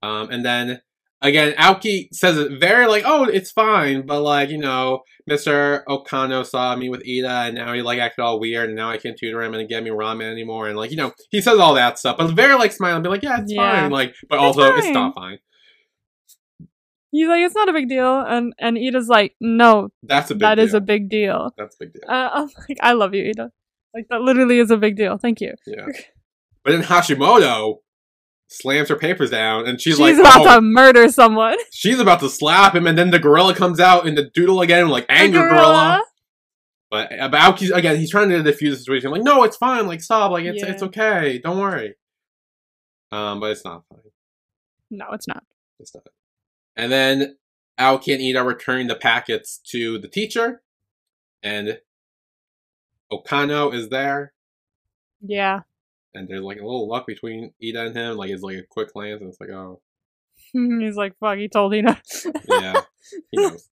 Um, and then again, Aoki says it very like, oh, it's fine, but like, you know, Mr. Okano saw me with Ida and now he like acted all weird and now I can't tutor him and get me ramen anymore. And like, you know, he says all that stuff, but very like smiling, be like, yeah, it's Yeah. fine. Like, but It's also it's not fine. He's like, it's not a big deal, and and Ida's like, no, That's a big that deal. is a big deal. That's a big deal. Uh, I'm like, I love you, Ida. Like that literally is a big deal. Thank you. yeah. But then Hashimoto slams her papers down and she's, like She's, like, about oh, to murder someone. she's about to slap him and then the gorilla comes out in the doodle again, like anger The gorilla. But about Aoki's again, he's trying to defuse the situation. Like, no, it's fine. Like, stop. Like, it's Yeah. it's okay. Don't worry. Um, but it's not fine. No, it's not. It's not. And then Aoki and Ida return the packets to the teacher, and Okano is there, Yeah. And there's like a little luck between Ida and him. Like, it's like a quick glance, and it's like, oh, He's like, fuck, he told Ida. Yeah, he knows.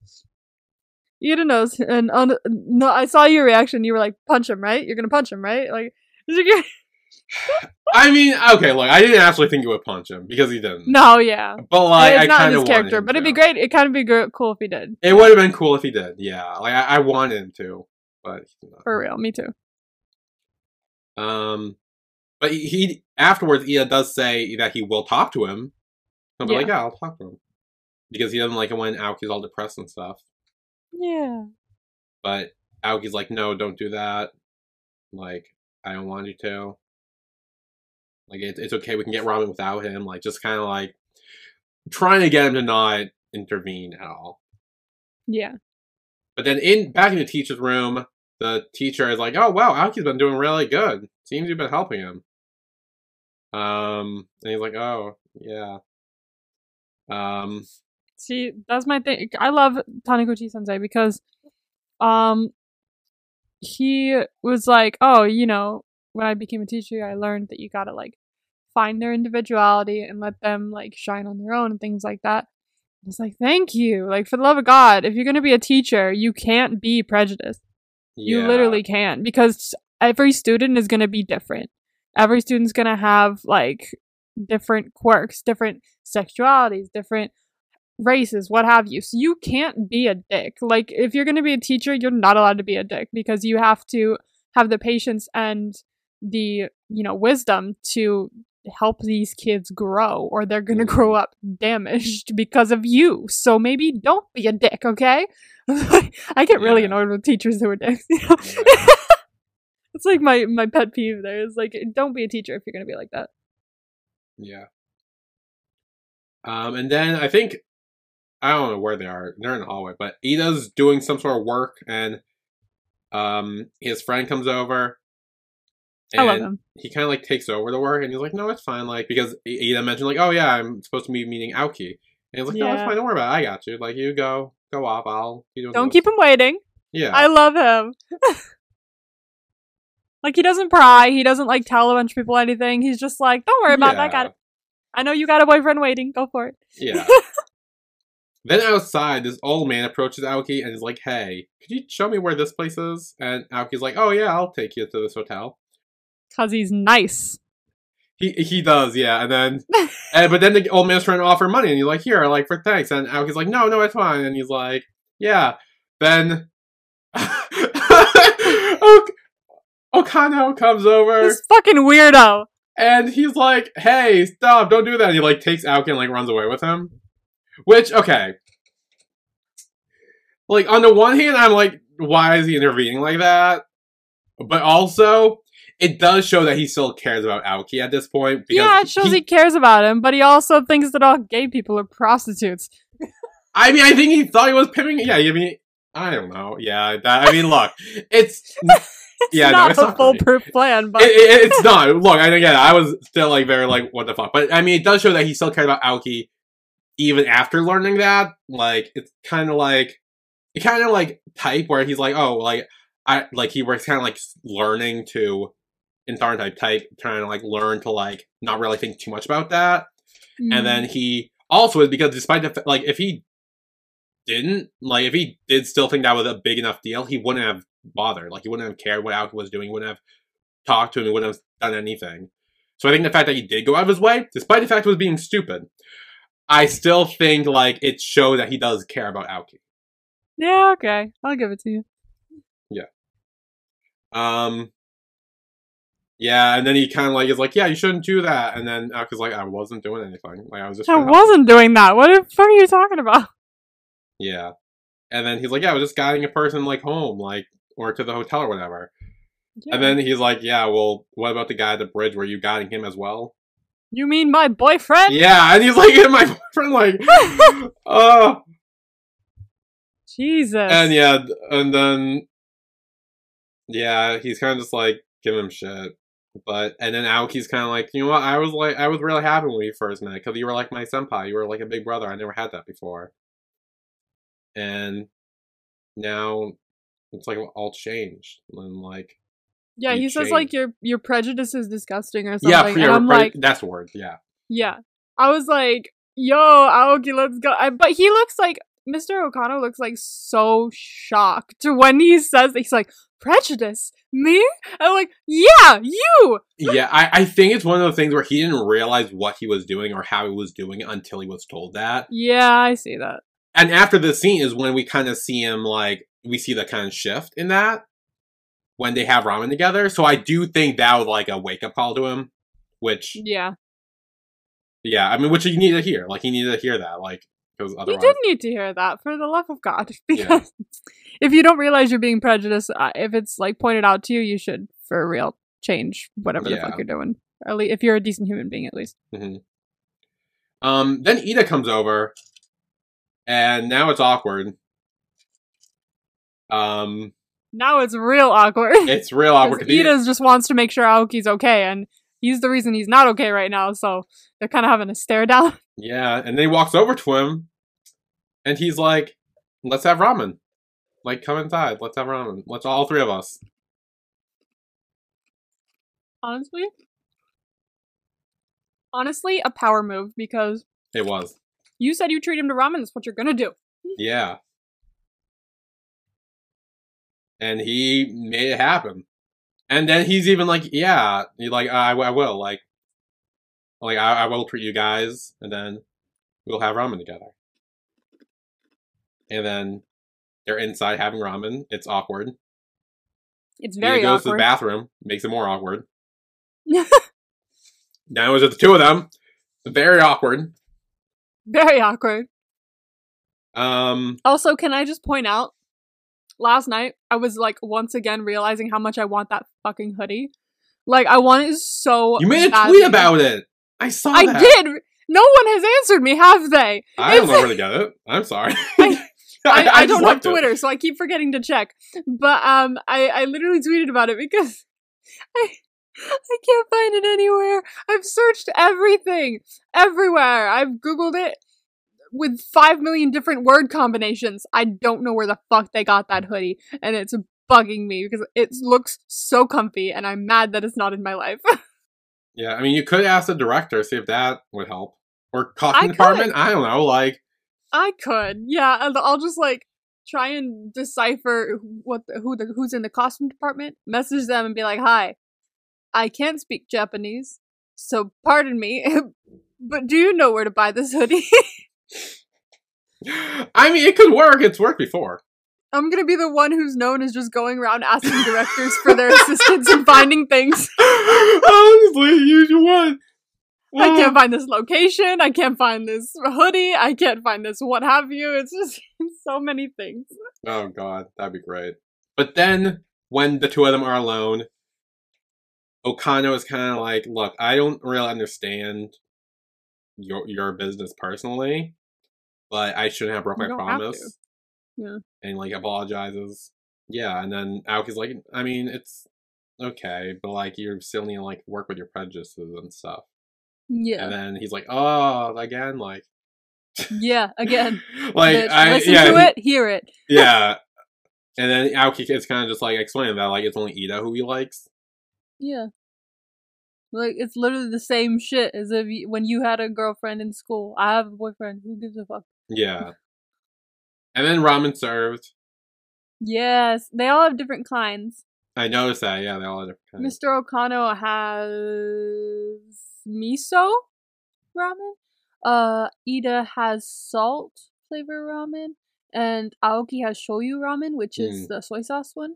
Ida knows. And on, no, I saw your reaction. You were like, punch him, right? You're gonna punch him, right? Like, I mean, okay, look, I didn't actually think he would punch him because he didn't. no, yeah. But like, it's I not his character, but it'd be great. It kind of be cool if he did. It would have been cool if he did. Yeah, like I, I wanted him to, but. For real, me too. Um, but he, he afterwards, Ida does say that he will talk to him. He'll be Yeah. like, "Yeah, I'll talk to him," because he doesn't like it when Aoki's all depressed and stuff. Yeah. But Aoki's like, "No, don't do that. Like, I don't want you to. Like, it's it's okay. We can get Robin without him. Like, just kind of like trying to get him to not intervene at all." Yeah. But then in back in the teacher's room, the teacher is like, "Oh wow, Aoki's been doing really good. Seems you've been helping him." Um, and he's like, "Oh yeah." Um, See, that's my thing. I love Taniguchi Sensei because, um, he was like, oh, you know, when I became a teacher, I learned that you gotta like find their individuality and let them like shine on their own and things like that. I was like, thank you. Like, for the love of God, if you're gonna be a teacher, you can't be prejudiced. You literally can't because every student is going to be different. Every student's going to have like different quirks, different sexualities, different races, what have you. So you can't be a dick. Like if you're going to be a teacher, you're not allowed to be a dick because you have to have the patience and the, you know, wisdom to help these kids grow or they're going to grow up damaged because of you. So maybe don't be a dick, okay? I get really Yeah. annoyed with teachers who are dicks. You know? Yeah. it's like my my pet peeve. There is like, don't be a teacher if you're gonna be like that. Yeah. Um, and then I think I don't know where they are. They're in the hallway, but Ida's doing some sort of work, and um, his friend comes over. I love and him. He kind of like takes over the work, and he's like, "No, it's fine." Like because Ida mentioned, like, "Oh yeah, I'm supposed to be meeting Aoki," and he's like, "No, it's Yeah. fine. Don't worry about it. I got you. Like you go, go off. I'll be doing Don't keep him waiting. Yeah. I love him. like he doesn't pry. He doesn't like tell a bunch of people anything. He's just like, don't worry about it. I got it. I know you got a boyfriend waiting. Go for it. Yeah. then outside, this old man approaches Aoki and is like, "Hey, could you show me where this place is?" And Aoki's like, "Oh yeah, I'll take you to this hotel." Cause he's nice. He he does, yeah. And then, and, eh, but then the old man's trying to offer money, and he's like, "Here, like for thanks." And Aoki's like, "No, no, it's fine." And he's like, "Yeah." Then, ok- Okano comes over, This fucking weirdo. and he's like, "Hey, stop! Don't do that!" And he like takes Aoki and like runs away with him. Which, okay, like on the one hand, I'm like, why is he intervening like that? But also, it does show that he still cares about Aoki at this point. Because Yeah, it shows he, cares about him, but he also thinks that all gay people are prostitutes. I mean, I think he thought he was pimping. Yeah, I mean, I don't know. Yeah, that, I mean, look, it's It's Yeah, no, not it's a not foolproof plan, but it, it- it's not. Look, and again, I was still like very like, what the fuck? But I mean, it does show that he still cared about Aoki even after learning that. Like, it's kind of like it kind of like type where he's like, oh, like I like he was kind of like learning to in TharnType type trying to like learn to like not really think too much about that. Mm. and then he also is because despite the like if he didn't like if he did still think that was a big enough deal he wouldn't have bothered like he wouldn't have cared what Aoki was doing he wouldn't have talked to him he wouldn't have done anything so I think the fact that he did go out of his way despite the fact it was being stupid I still think like it showed that he does care about Aoki yeah, okay, I'll give it to you. Yeah. Um yeah and then he kind of like is like yeah you shouldn't do that and then uh, Aoki's like I wasn't doing anything like I was just I trying to help wasn't doing that. What the fuck are you talking about? Yeah. And then he's like, yeah, I was just guiding a person like home, like or to the hotel or whatever. And then he's like, yeah, well, what about the guy at the bridge? Were you guiding him as well? you mean my boyfriend? yeah, and he's like, and my boyfriend, like, oh, Jesus. and yeah, and then yeah, he's kind of just like give him shit. But and then Aoki's kind of like, you know what? I was like, I was really happy when we first met because you were like my senpai. You were like a big brother. I never had that before. And now it's like all changed and like yeah, he says like your your prejudice is disgusting or something. yeah, and I'm pre- like, that's the word. Yeah, yeah. I was like, yo, Aoki, let's go. I, but he looks like Mr. Okano looks like so shocked when he says he's like prejudice me. I'm like, yeah, you. Yeah, I, I think it's one of those things where he didn't realize what he was doing or how he was doing it until he was told that. Yeah, I see that. And after the scene is when we kind of see him like we see the kind of shift in that when they have ramen together. So I do think that was like a wake up call to him, which Yeah, yeah, I mean, which he needed to hear. Like he needed to hear that, like because you otherwise, did need to hear that for the love of God, Yeah. because if you don't realize you're being prejudiced, uh, if it's like pointed out to you, you should for real change whatever the fuck you're doing. At least if you're a decent human being, at least. Mhm. Um, then Ida comes over, and now it's awkward. Um, Now it's real awkward. it's real awkward. Ida just wants to make sure Aoki's okay, and he's the reason he's not okay right now. So they're kind of having a stare down. Yeah, and then he walks over to him, and he's like, "Let's have ramen. Like, come inside. Let's have ramen. Let's all three of us." Honestly, honestly, a power move because It was, you said you treat him to ramen. That's what you're gonna do. yeah. And he made it happen. And then he's even like, "Yeah, like, I, I will. Like, like I, I will treat you guys, and then we'll have ramen together." And then they're inside having ramen. It's awkward. It's very goes to the bathroom, makes it more awkward. Now it's just the two of them. Very awkward. very awkward. Um, Also, can I just point out? Last night, I was like once again realizing how much I want that fucking hoodie. Like, I want it so. you made a tweet about it. I saw I that. did. No one has answered me, have they? I don't It's- know where to get it. I'm sorry. I- I, I, don't have liked it. Twitter, so I keep forgetting to check. But um, I, I literally tweeted about it because I I can't find it anywhere. I've searched everything, everywhere. I've googled it with five million different word combinations. I don't know where the fuck they got that hoodie, and it's bugging me because it looks so comfy, and I'm mad that it's not in my life. Yeah, I mean, you could ask the director see if that would help, or costume I department. I don't know. Like, I could, yeah. and I'll just like try and decipher what the, who the who's in the costume department. Message them and be like, "Hi, I can't speak Japanese, so pardon me, but do you know where to buy this hoodie?" I mean, it could work. It's worked before. I'm gonna be the one who's known as just going around asking directors for their assistance and finding things. Honestly, you would. I can't find this location. I can't find this hoodie. I can't find this what have you. It's just so many things. Oh god, that'd be great. But then when the two of them are alone, Okano is kind of like, "Look, I don't really understand your your business personally, but I shouldn't have broke You my promise." Yeah. And like apologizes. Yeah, and then Aoki's like, "I mean, it's okay, but like you still need to like work with your prejudices and stuff." Yeah. And then he's like, "Oh, again, like, Yeah. Again. like Bitch, I listen yeah, to it, hear it. yeah." And then Aoki is kind of just like explaining that like it's only Ida who he likes. Yeah. Like it's literally the same shit as if you, when you had a girlfriend in school. I have a boyfriend. Who gives a fuck? Yeah. And then ramen served. Yes, they all have different kinds. I noticed that. Yeah, they all have different kinds. Mr. Okano has miso ramen. Uh, Ida has salt flavor ramen, and Aoki has shoyu ramen, which is Mm. the soy sauce one.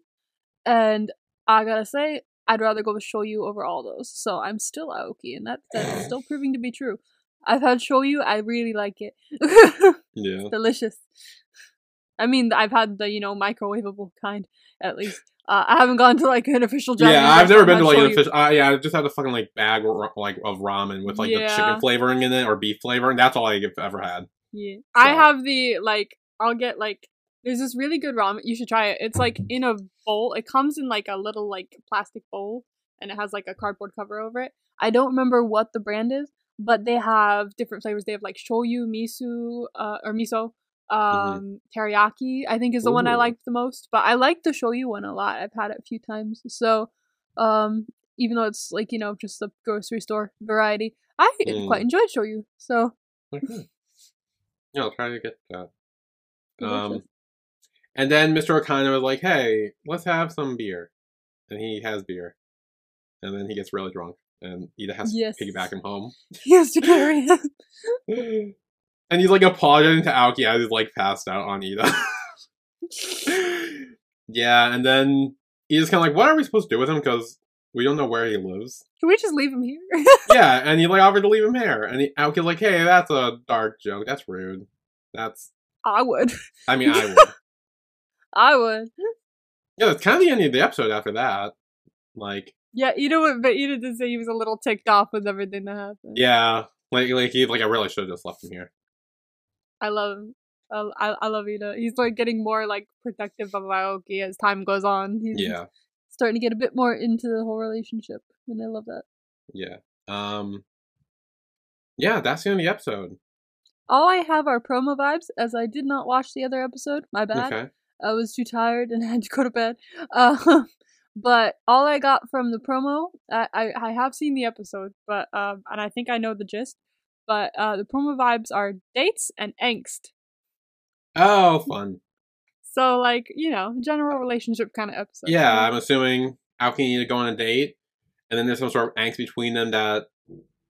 And I gotta say, I'd rather go with shoyu over all those. So I'm still Aoki, and that that's still proving to be true. I've had shoyu. I really like it. Yeah. Delicious. I mean, I've had the you know microwavable kind at least. Uh, I haven't gone to like an official Japanese. Yeah, I've never been to like an official. Uh, yeah, I just had a fucking like bag or, like of ramen with like the chicken flavoring in it or beef flavoring. That's all I've ever had. Yeah. I have the like I'll get like there's this really good ramen. You should try it. It's like in a bowl. It comes in like a little like plastic bowl and it has like a cardboard cover over it. I don't remember what the brand is, but they have different flavors. They have like shoyu, miso, uh, or miso, um, teriyaki. I think is the one I Ooh. liked the most. But I like the shoyu one a lot. I've had it a few times. So, um, even though it's like you know just the grocery store variety, I Mm. quite enjoyed shoyu. So Okay. Yeah, I'll try to get that. Delicious. Um, and then Mr. Okano was like, "Hey, let's have some beer," and he has beer, and then he gets really drunk, and Ida has Yes. to piggyback him home, he has to carry him. and he's like apologizing to Aoki as he's like passed out on Ida. yeah, and then Ida's kind of like, "What are we supposed to do with him?" Because we don't know where he lives. Can we just leave him here? yeah, and he like offered to leave him here, and he, Aoki's like, "Hey, that's a dark joke. That's rude. That's, I would. I mean, I would." I would. Yeah, that's kind of the end of the episode after that. Like, Yeah, Ida would, but Ida did say he was a little ticked off with everything that happened. yeah, like, like he, like I really should have just left him here. I love I, I love Ida. He's like getting more like protective of Aoki as time goes on. He's Yeah, starting to get a bit more into the whole relationship, and I love that. yeah, um, yeah. That's the end of the episode. All I have are promo vibes, as I did not watch the other episode. My bad. Okay. I was too tired and had to go to bed. Uh, but all I got from the promo, I, I, I have seen the episode, but um, and I think I know the gist. But uh, the promo vibes are dates and angst. Oh, fun. So like you know, general relationship kind of episode. Yeah, I'm assuming Aoki need to go on a date, and then there's some sort of angst between them that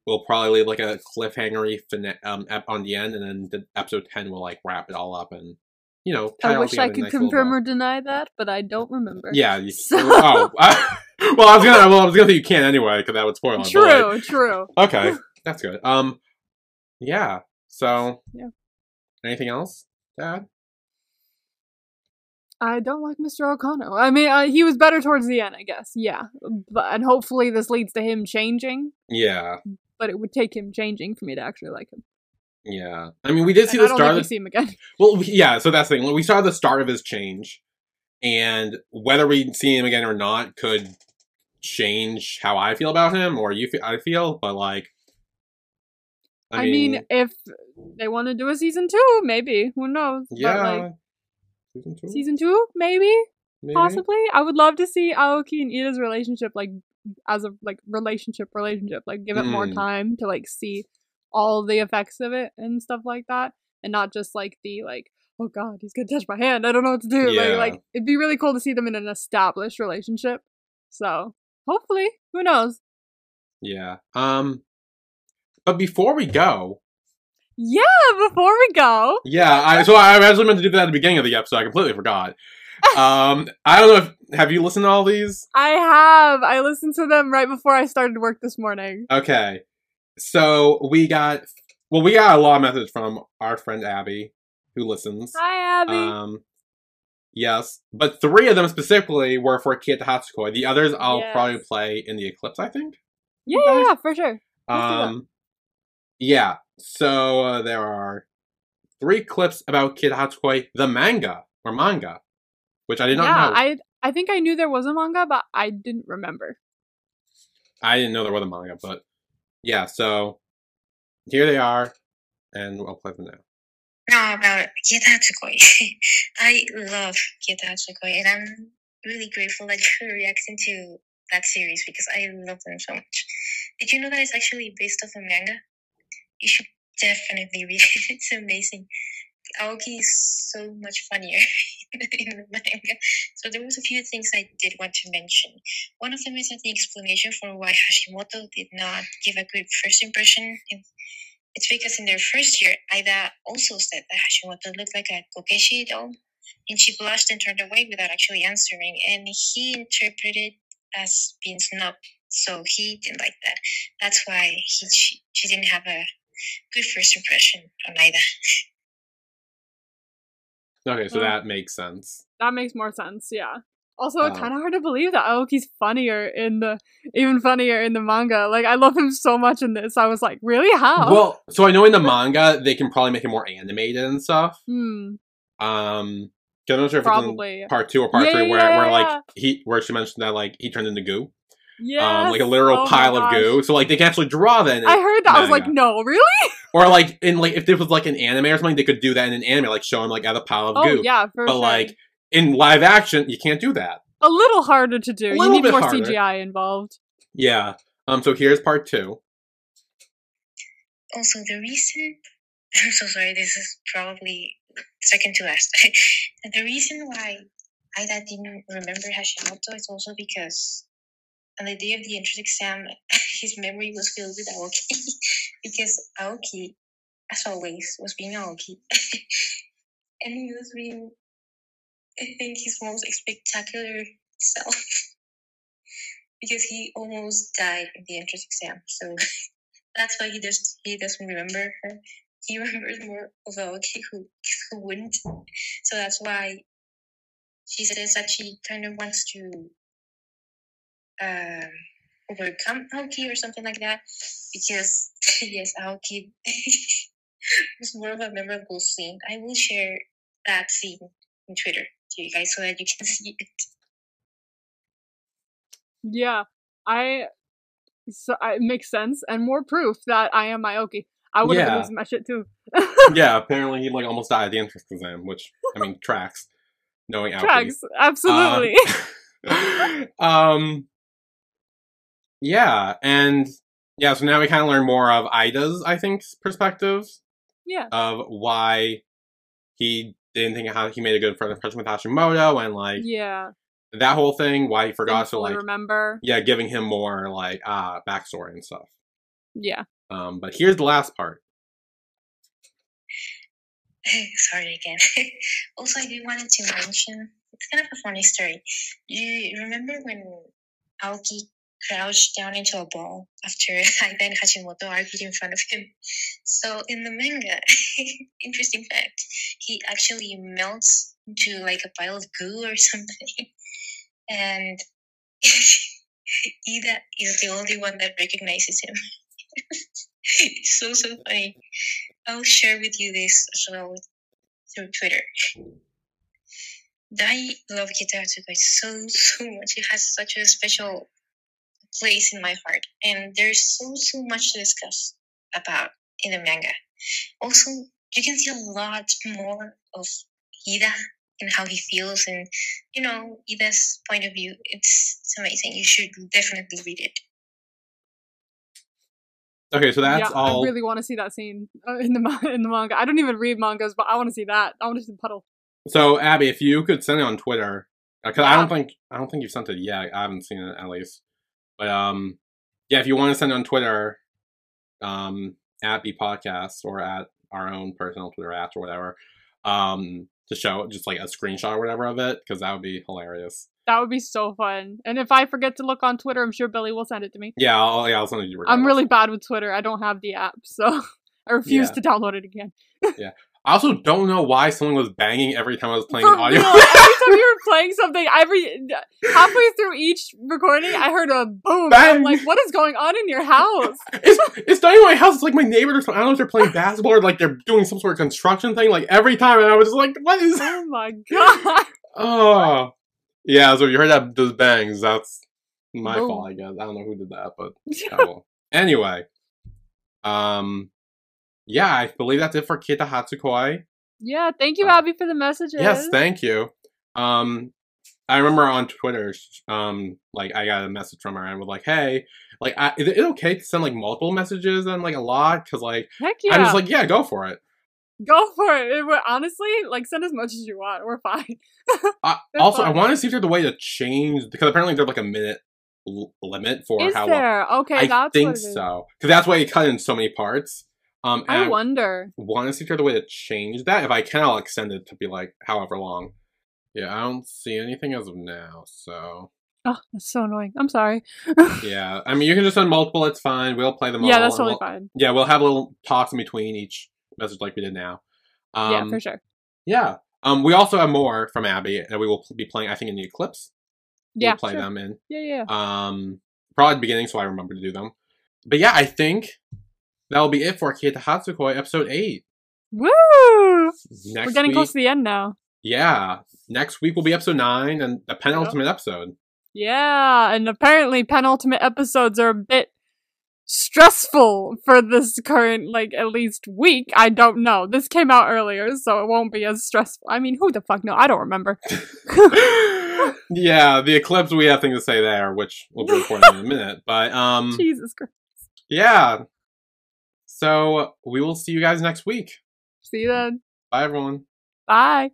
will probably leave like a cliffhangery um on the end, and then the episode ten will like wrap it all up and you know. I wish I together in a could confirm or deny that, but I don't remember. Yeah. You, So- oh. well, I was gonna. Well, I was gonna say you can't anyway because that would spoil it. like, True, true. okay, that's good. Um, yeah. So. Yeah. Anything else, Dad? I don't like Mr. Okano. I mean, uh, he was better towards the end, I guess. Yeah, but and hopefully this leads to him changing. Yeah. But it would take him changing for me to actually like him. Yeah. I mean, we did see And the I don't start. we Of, see him again. well, yeah. So that's the thing. We saw the start of his change, and whether we see him again or not could change how I feel about him or you feel. I feel, but like. I mean, if they want to do a season two, maybe who knows? yeah. Like, season two, season two, maybe, maybe? possibly. I would love to see Aoki and Ida's relationship like as a like relationship relationship. Like give it more Mm. time to like see all the effects of it and stuff like that, and not just like the like. Oh God, he's gonna touch my hand. I don't know what to do. Yeah. Like, like it'd be really cool to see them in an established relationship. So hopefully, who knows? Yeah. Um. But before we go, Yeah, before we go, yeah, I so I actually meant to do that at the beginning of the episode. I completely forgot. Um, I don't know if have you listened to all these? I have. I listened to them right before I started work this morning. Okay, so we got well, we got a lot of messages from our friend Abby who listens. Hi, Abby. Um, yes, but three of them specifically were for Kieta Hatsukoi. The others I'll Yes. probably play in the eclipse. I think. yeah, yeah, yeah, for sure. Let's. Um, yeah. So uh, there are three clips about Kieta Hatsukoi, the manga or manga, which I did not yeah, know. I I think I knew there was a manga, but I didn't remember. I didn't know there was a manga, but yeah. So here they are, and I'll play them now. Now about Kieta Hatsukoi. I love Kieta Hatsukoi, and I'm really grateful that you're reacting to that series because I love them so much. Did you know that it's actually based off a manga? You should definitely read it. It's amazing. Aoki is so much funnier in the manga. So there was a few things I did want to mention. One of them is that the explanation for why Hashimoto did not give a good first impression it's because in their first year, Aida also said that Hashimoto looked like a Kokeshi doll, and she blushed and turned away without actually answering, and he interpreted as being snubbed, so he didn't like that. That's why he she, she didn't have a good first impression on Aida. Okay, so Oh. that makes sense. That makes more sense. Yeah. Also, it's Wow. kind of hard to believe that Aoki's funnier in the even funnier in the manga. Like I love him so much in this. I was like, really? How? Well, so I know in the manga they can probably make him more animated and stuff. hmm, Um, 'cause I'm not sure if probably. it's in part two or part Yeah, three where, yeah, where yeah. like he where she mentioned that like he turned into goo, Yeah. um, like a literal Oh pile of goo. So like they can actually draw that. In I heard that. I was like, no, really? Or like in like if this was like an anime or something, they could do that in an anime, like show him like as a pile of Oh goo. yeah, for but sure. like in live action, you can't do that. a little harder to do. A You little need bit more harder. CGI involved. Yeah. Um. So here's part two. Also, the reason I'm so sorry. This is probably second to last. the reason why Aida didn't remember Hashimoto is also because on the day of the entrance exam, his memory was filled with Aoki because Aoki, as always, was being Aoki. and he was being, I think, his most spectacular self because he almost died in the entrance exam. So that's why he does he doesn't remember her. He remembers more of Aoki who who wouldn't. So that's why she says that she kind of wants to um, overcome Aoki or something like that because yes, Aoki was more of a memorable scene. I will share that scene on Twitter to you guys so that you can see it. Yeah, I. So I- it makes sense, and more proof that I am my Aoki. I would have Yeah. been losing my shit too. yeah, apparently he like almost died at the entrance exam, which I mean tracks. Knowing Aoki. Tracks, absolutely. um yeah and yeah so now we kind of learn more of ida's i think perspective yeah, of why he didn't think how he made a good friend impression with hashimoto and like yeah. that whole thing why he forgot Didn't to fully like remember. yeah giving him more like uh backstory and stuff Yeah, um but here's the last part Sorry again. also, I do wanted to mention it's kind of a funny story. Do you remember when Aoki crouched down into a ball after and Hashimoto argued in front of him? So in the manga, interesting fact, he actually melts into like a pile of goo or something, and Ida is the only one that recognizes him. it's so so funny. I'll share with you this as well through Twitter. I love Kieta Hatsukoi so so much. It has such a special place in my heart, and there's so so much to discuss about in the manga. Also, you can see a lot more of Ida and how he feels, and you know Ida's point of view. It's it's amazing. You should definitely read it. okay so that's yeah. all I really want to see that scene uh, in the in the manga. I don't even read mangas, but I want to see that. I want to see the puddle. so abby if you could send it on twitter because i don't think i don't think you've sent it yet i haven't seen it at least but um yeah if you want to send on twitter um at b podcast or at our own personal twitter at or whatever um to show just like a screenshot or whatever of it because that would be hilarious That would be so fun. And if I forget to look on Twitter, I'm sure Billy will send it to me. yeah i'll, yeah, I'll send it to you I'm really bad with Twitter. I don't have the app, so I refuse Yeah. to download it again. i also don't know why someone was banging every time i was playing For an audio real, every time you were playing something, every halfway through each recording, I heard a boom. I'm like, what is going on in your house? it's it's not even my house. It's like my neighbor or something. I don't know if they're playing basketball or like they're doing some sort of construction thing. Like every time, and I was just like, "What is?" Oh my god. Oh, yeah. So if you heard that those bangs, that's my Boom. fault. I guess I don't know who did that, but oh, well. anyway, um, yeah, I believe that's it for Kieta Hatsukoi. yeah, thank you, Uh, Abby, for the messages. Yes, thank you. Um, I remember on Twitter, um, like I got a message from her and was like, "Hey, like, I, is it okay to send like multiple messages and like a lot? Because like." Heck yeah. I'm just like, yeah, go for it. Go for it. It honestly, like, send as much as you want. We're fine. Uh, also, I want to see if there's a way to change because apparently there's like a minute l- limit for is how long. there? Okay, I think it so because that's why you cut in so many parts. Um, I wonder. want to see if there's a way to change that. If I can, I'll extend it to be like however long. Yeah, I don't see anything as of now. So Oh, that's so annoying. I'm sorry. yeah, I mean, you can just send multiple. It's fine. We'll play them all. yeah, that's totally we'll- fine. Yeah, we'll have little talks in between each message like we did now. Um, yeah, for sure. Yeah. Um, we also have more from Abby and we will be playing. I think in the Eclipse. Yeah, we'll play sure. them in. Yeah, yeah. Um, probably the beginning, so I remember to do them. But yeah, I think that'll be it for Kieta Hatsukoi episode eight. Woo! Next We're getting week, close to the end now. yeah. Next week will be episode nine and the penultimate episode. Yeah, and apparently penultimate episodes are a bit stressful for this current, like, at least week. I don't know. This came out earlier, so it won't be as stressful. I mean, who the fuck know? I don't remember. yeah, the Eclipse. We have things to say there, which we'll be recording in a minute. But um, Jesus Christ. yeah. So we will see you guys next week. See you then. Bye, everyone. Bye.